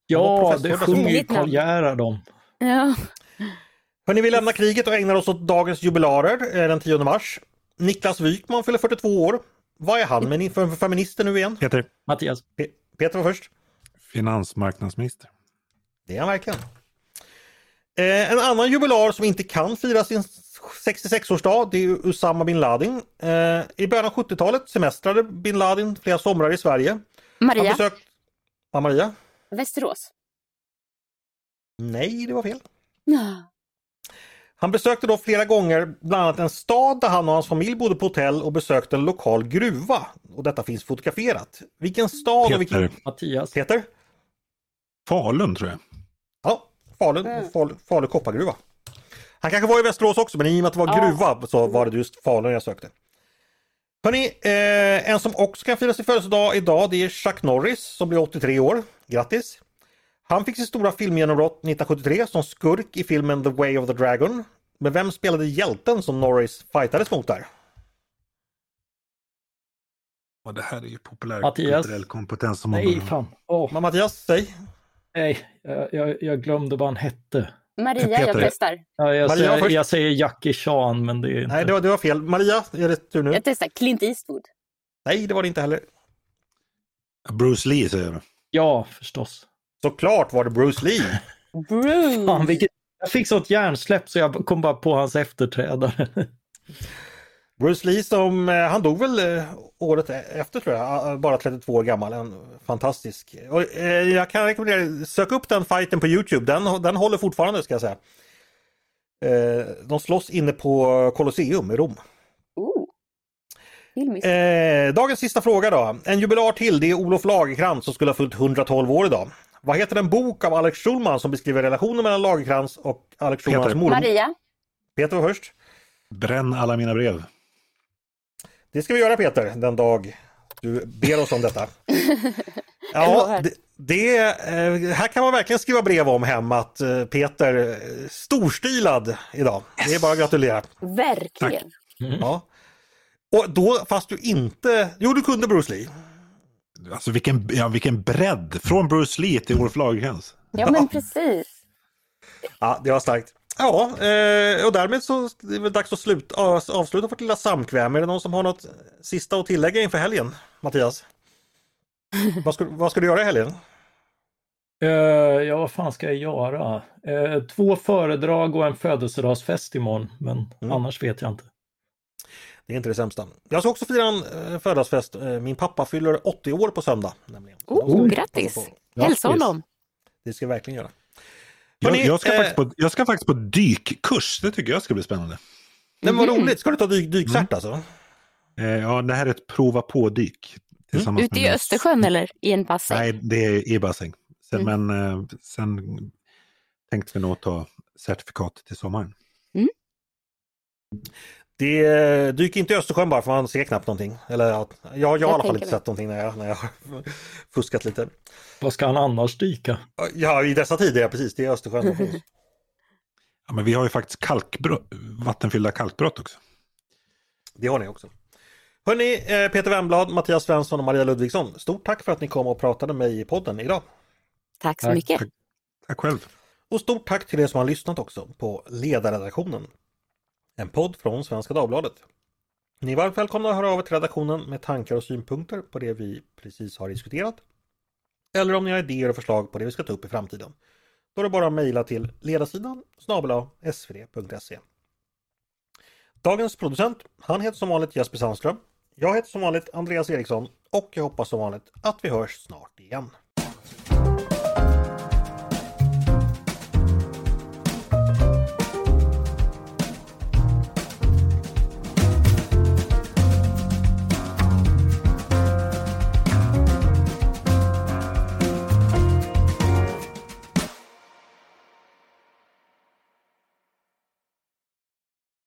Ja, det sjunger ju. Karl Gerhard om. ja. Hörni, vi lämnar kriget och ägnar oss åt dagens jubilarer eh, den 10 mars. Niklas Wykman fyller 42 år. Vad är han med för feminister nu igen? Peter, Mattias, Pe- Peter var först. Finansmarknadsminister. Det är han verkligen. Eh, en annan jubilar som inte kan fira sin 66-årsdag det är Usama bin Laden. Eh, I början av 70-talet semestrade bin Laden flera somrar i Sverige. Han Maria, besökt... Ja, Maria? Västerås. Nej, det var fel. Han besökte då flera gånger bland annat en stad där han och hans familj bodde på hotell och besökte en lokal gruva. Och detta finns fotograferat. Vilken stad och vilken... Peter, Mattias, Peter? Falun tror jag. Ja, Falun, Mm. Falu, Falu koppargruva. Han kanske var i Västerås också men i och med att det var Ja. gruva så var det just Falun jag sökte. Hörni, eh, en som också kan fira sin födelsedag idag det är Chuck Norris som blir 83 år. Grattis! Han fick sitt stora filmgenombrott 1973 som skurk i filmen The Way of the Dragon. Men vem spelade hjälten som Norris fightades mot där? Och det här är ju populär Mattias? kulturell kompetens som man Nej, fan. Men Mattias, säg! Nej, jag, jag, jag glömde vad han hette. Maria, jag Peter. testar. Ja, jag, Maria säger, först. jag säger Jackie Chan, men det är inte... Nej, det var, det var fel. Maria, är det tur nu? Jag testar Clint Eastwood. Nej, det var det inte heller. Bruce Lee säger jag. Ja, förstås. Såklart var det Bruce Lee. Bruce! Fan, vilket... Jag fick sånt hjärnsläpp så jag kom bara på hans efterträdare. Bruce Lee som, eh, han dog väl eh, året efter tror jag, bara 32 år gammal. En fantastisk. Och, eh, jag kan rekommendera, sök upp den fighten på Youtube, den, den håller fortfarande ska jag säga. Eh, de slåss inne på Colosseum i Rom. Eh, dagens sista fråga då. En jubilar till, det är Olof Lagerkrantz som skulle ha fyllt 112 år idag. Vad heter den bok av Alex Schulman som beskriver relationen mellan Lagerkrantz och Alex Schulmans Peter. mormor? Maria. Peter var först. Bränn alla mina brev. Det ska vi göra Peter, den dag du ber oss om detta. Ja, det, det, eh, här kan man verkligen skriva brev om hem att eh, Peter eh, storstilad idag. Det är bara att gratulera. Verkligen. Ja. Och då, fast du inte, jo du kunde Bruce Lee. Alltså vilken, ja, vilken bredd! Från Bruce Lee till Olof Lagercrantz. Ja, men precis. Ja, det var starkt. Ja, eh, och därmed så är det väl dags att sluta, av- avsluta vårt lilla samkväm. Är det någon som har något sista att tillägga inför helgen? Mattias? vad, ska, vad ska du göra i helgen? Eh, ja, vad fan ska jag göra? Eh, två föredrag och en födelsedagsfest imorgon, men Mm. annars vet jag inte. Det är inte det sämsta. Jag ska också fira en eh, födelsedagsfest. Min pappa fyller 80 år på söndag. Nämligen. Oh, grattis. Hälsa honom. Det ska jag verkligen göra. Jag, jag, ska eh, faktiskt på, jag ska faktiskt på dykkurs. Det tycker jag ska bli spännande. Men vad Mhm. roligt, ska du ta dyk, dykcert alltså? Eh, ja, det här är ett prova på-dyk. tillsammans Ute i Östersjön eller i en bassäng? Nej, det är i bassäng. Sen, Mm. Men eh, sen tänkte vi nog ta certifikat till sommaren. Det dyker inte i Östersjön bara för man ser knappt någonting. Eller ja, jag, jag har i alla fall inte mig. sett någonting när jag, när jag har fuskat lite. Vad ska han annars dyka? Ja, i dessa tider, ja precis. Det är Östersjön. Ja, men vi har ju faktiskt kalkbrott, vattenfyllda kalkbrott också. Det har ni också. Hörni, eh, Peter Wemblad, Mattias Svensson och Maria Ludvigsson. Stort tack för att ni kom och pratade med mig i podden idag. Tack så Tack. mycket. Tack, tack själv. Och stort tack till er som har lyssnat också på Ledarredaktionen. En podd från Svenska Dagbladet. Ni är varmt välkomna att höra av er till redaktionen med tankar och synpunkter på det vi precis har diskuterat. Eller om ni har idéer och förslag på det vi ska ta upp i framtiden. Då är det bara att mejla till ledarsidan snabel svd.se. Dagens producent, han heter som vanligt Jesper Sandström. Jag heter som vanligt Andreas Eriksson och jag hoppas som vanligt att vi hörs snart igen.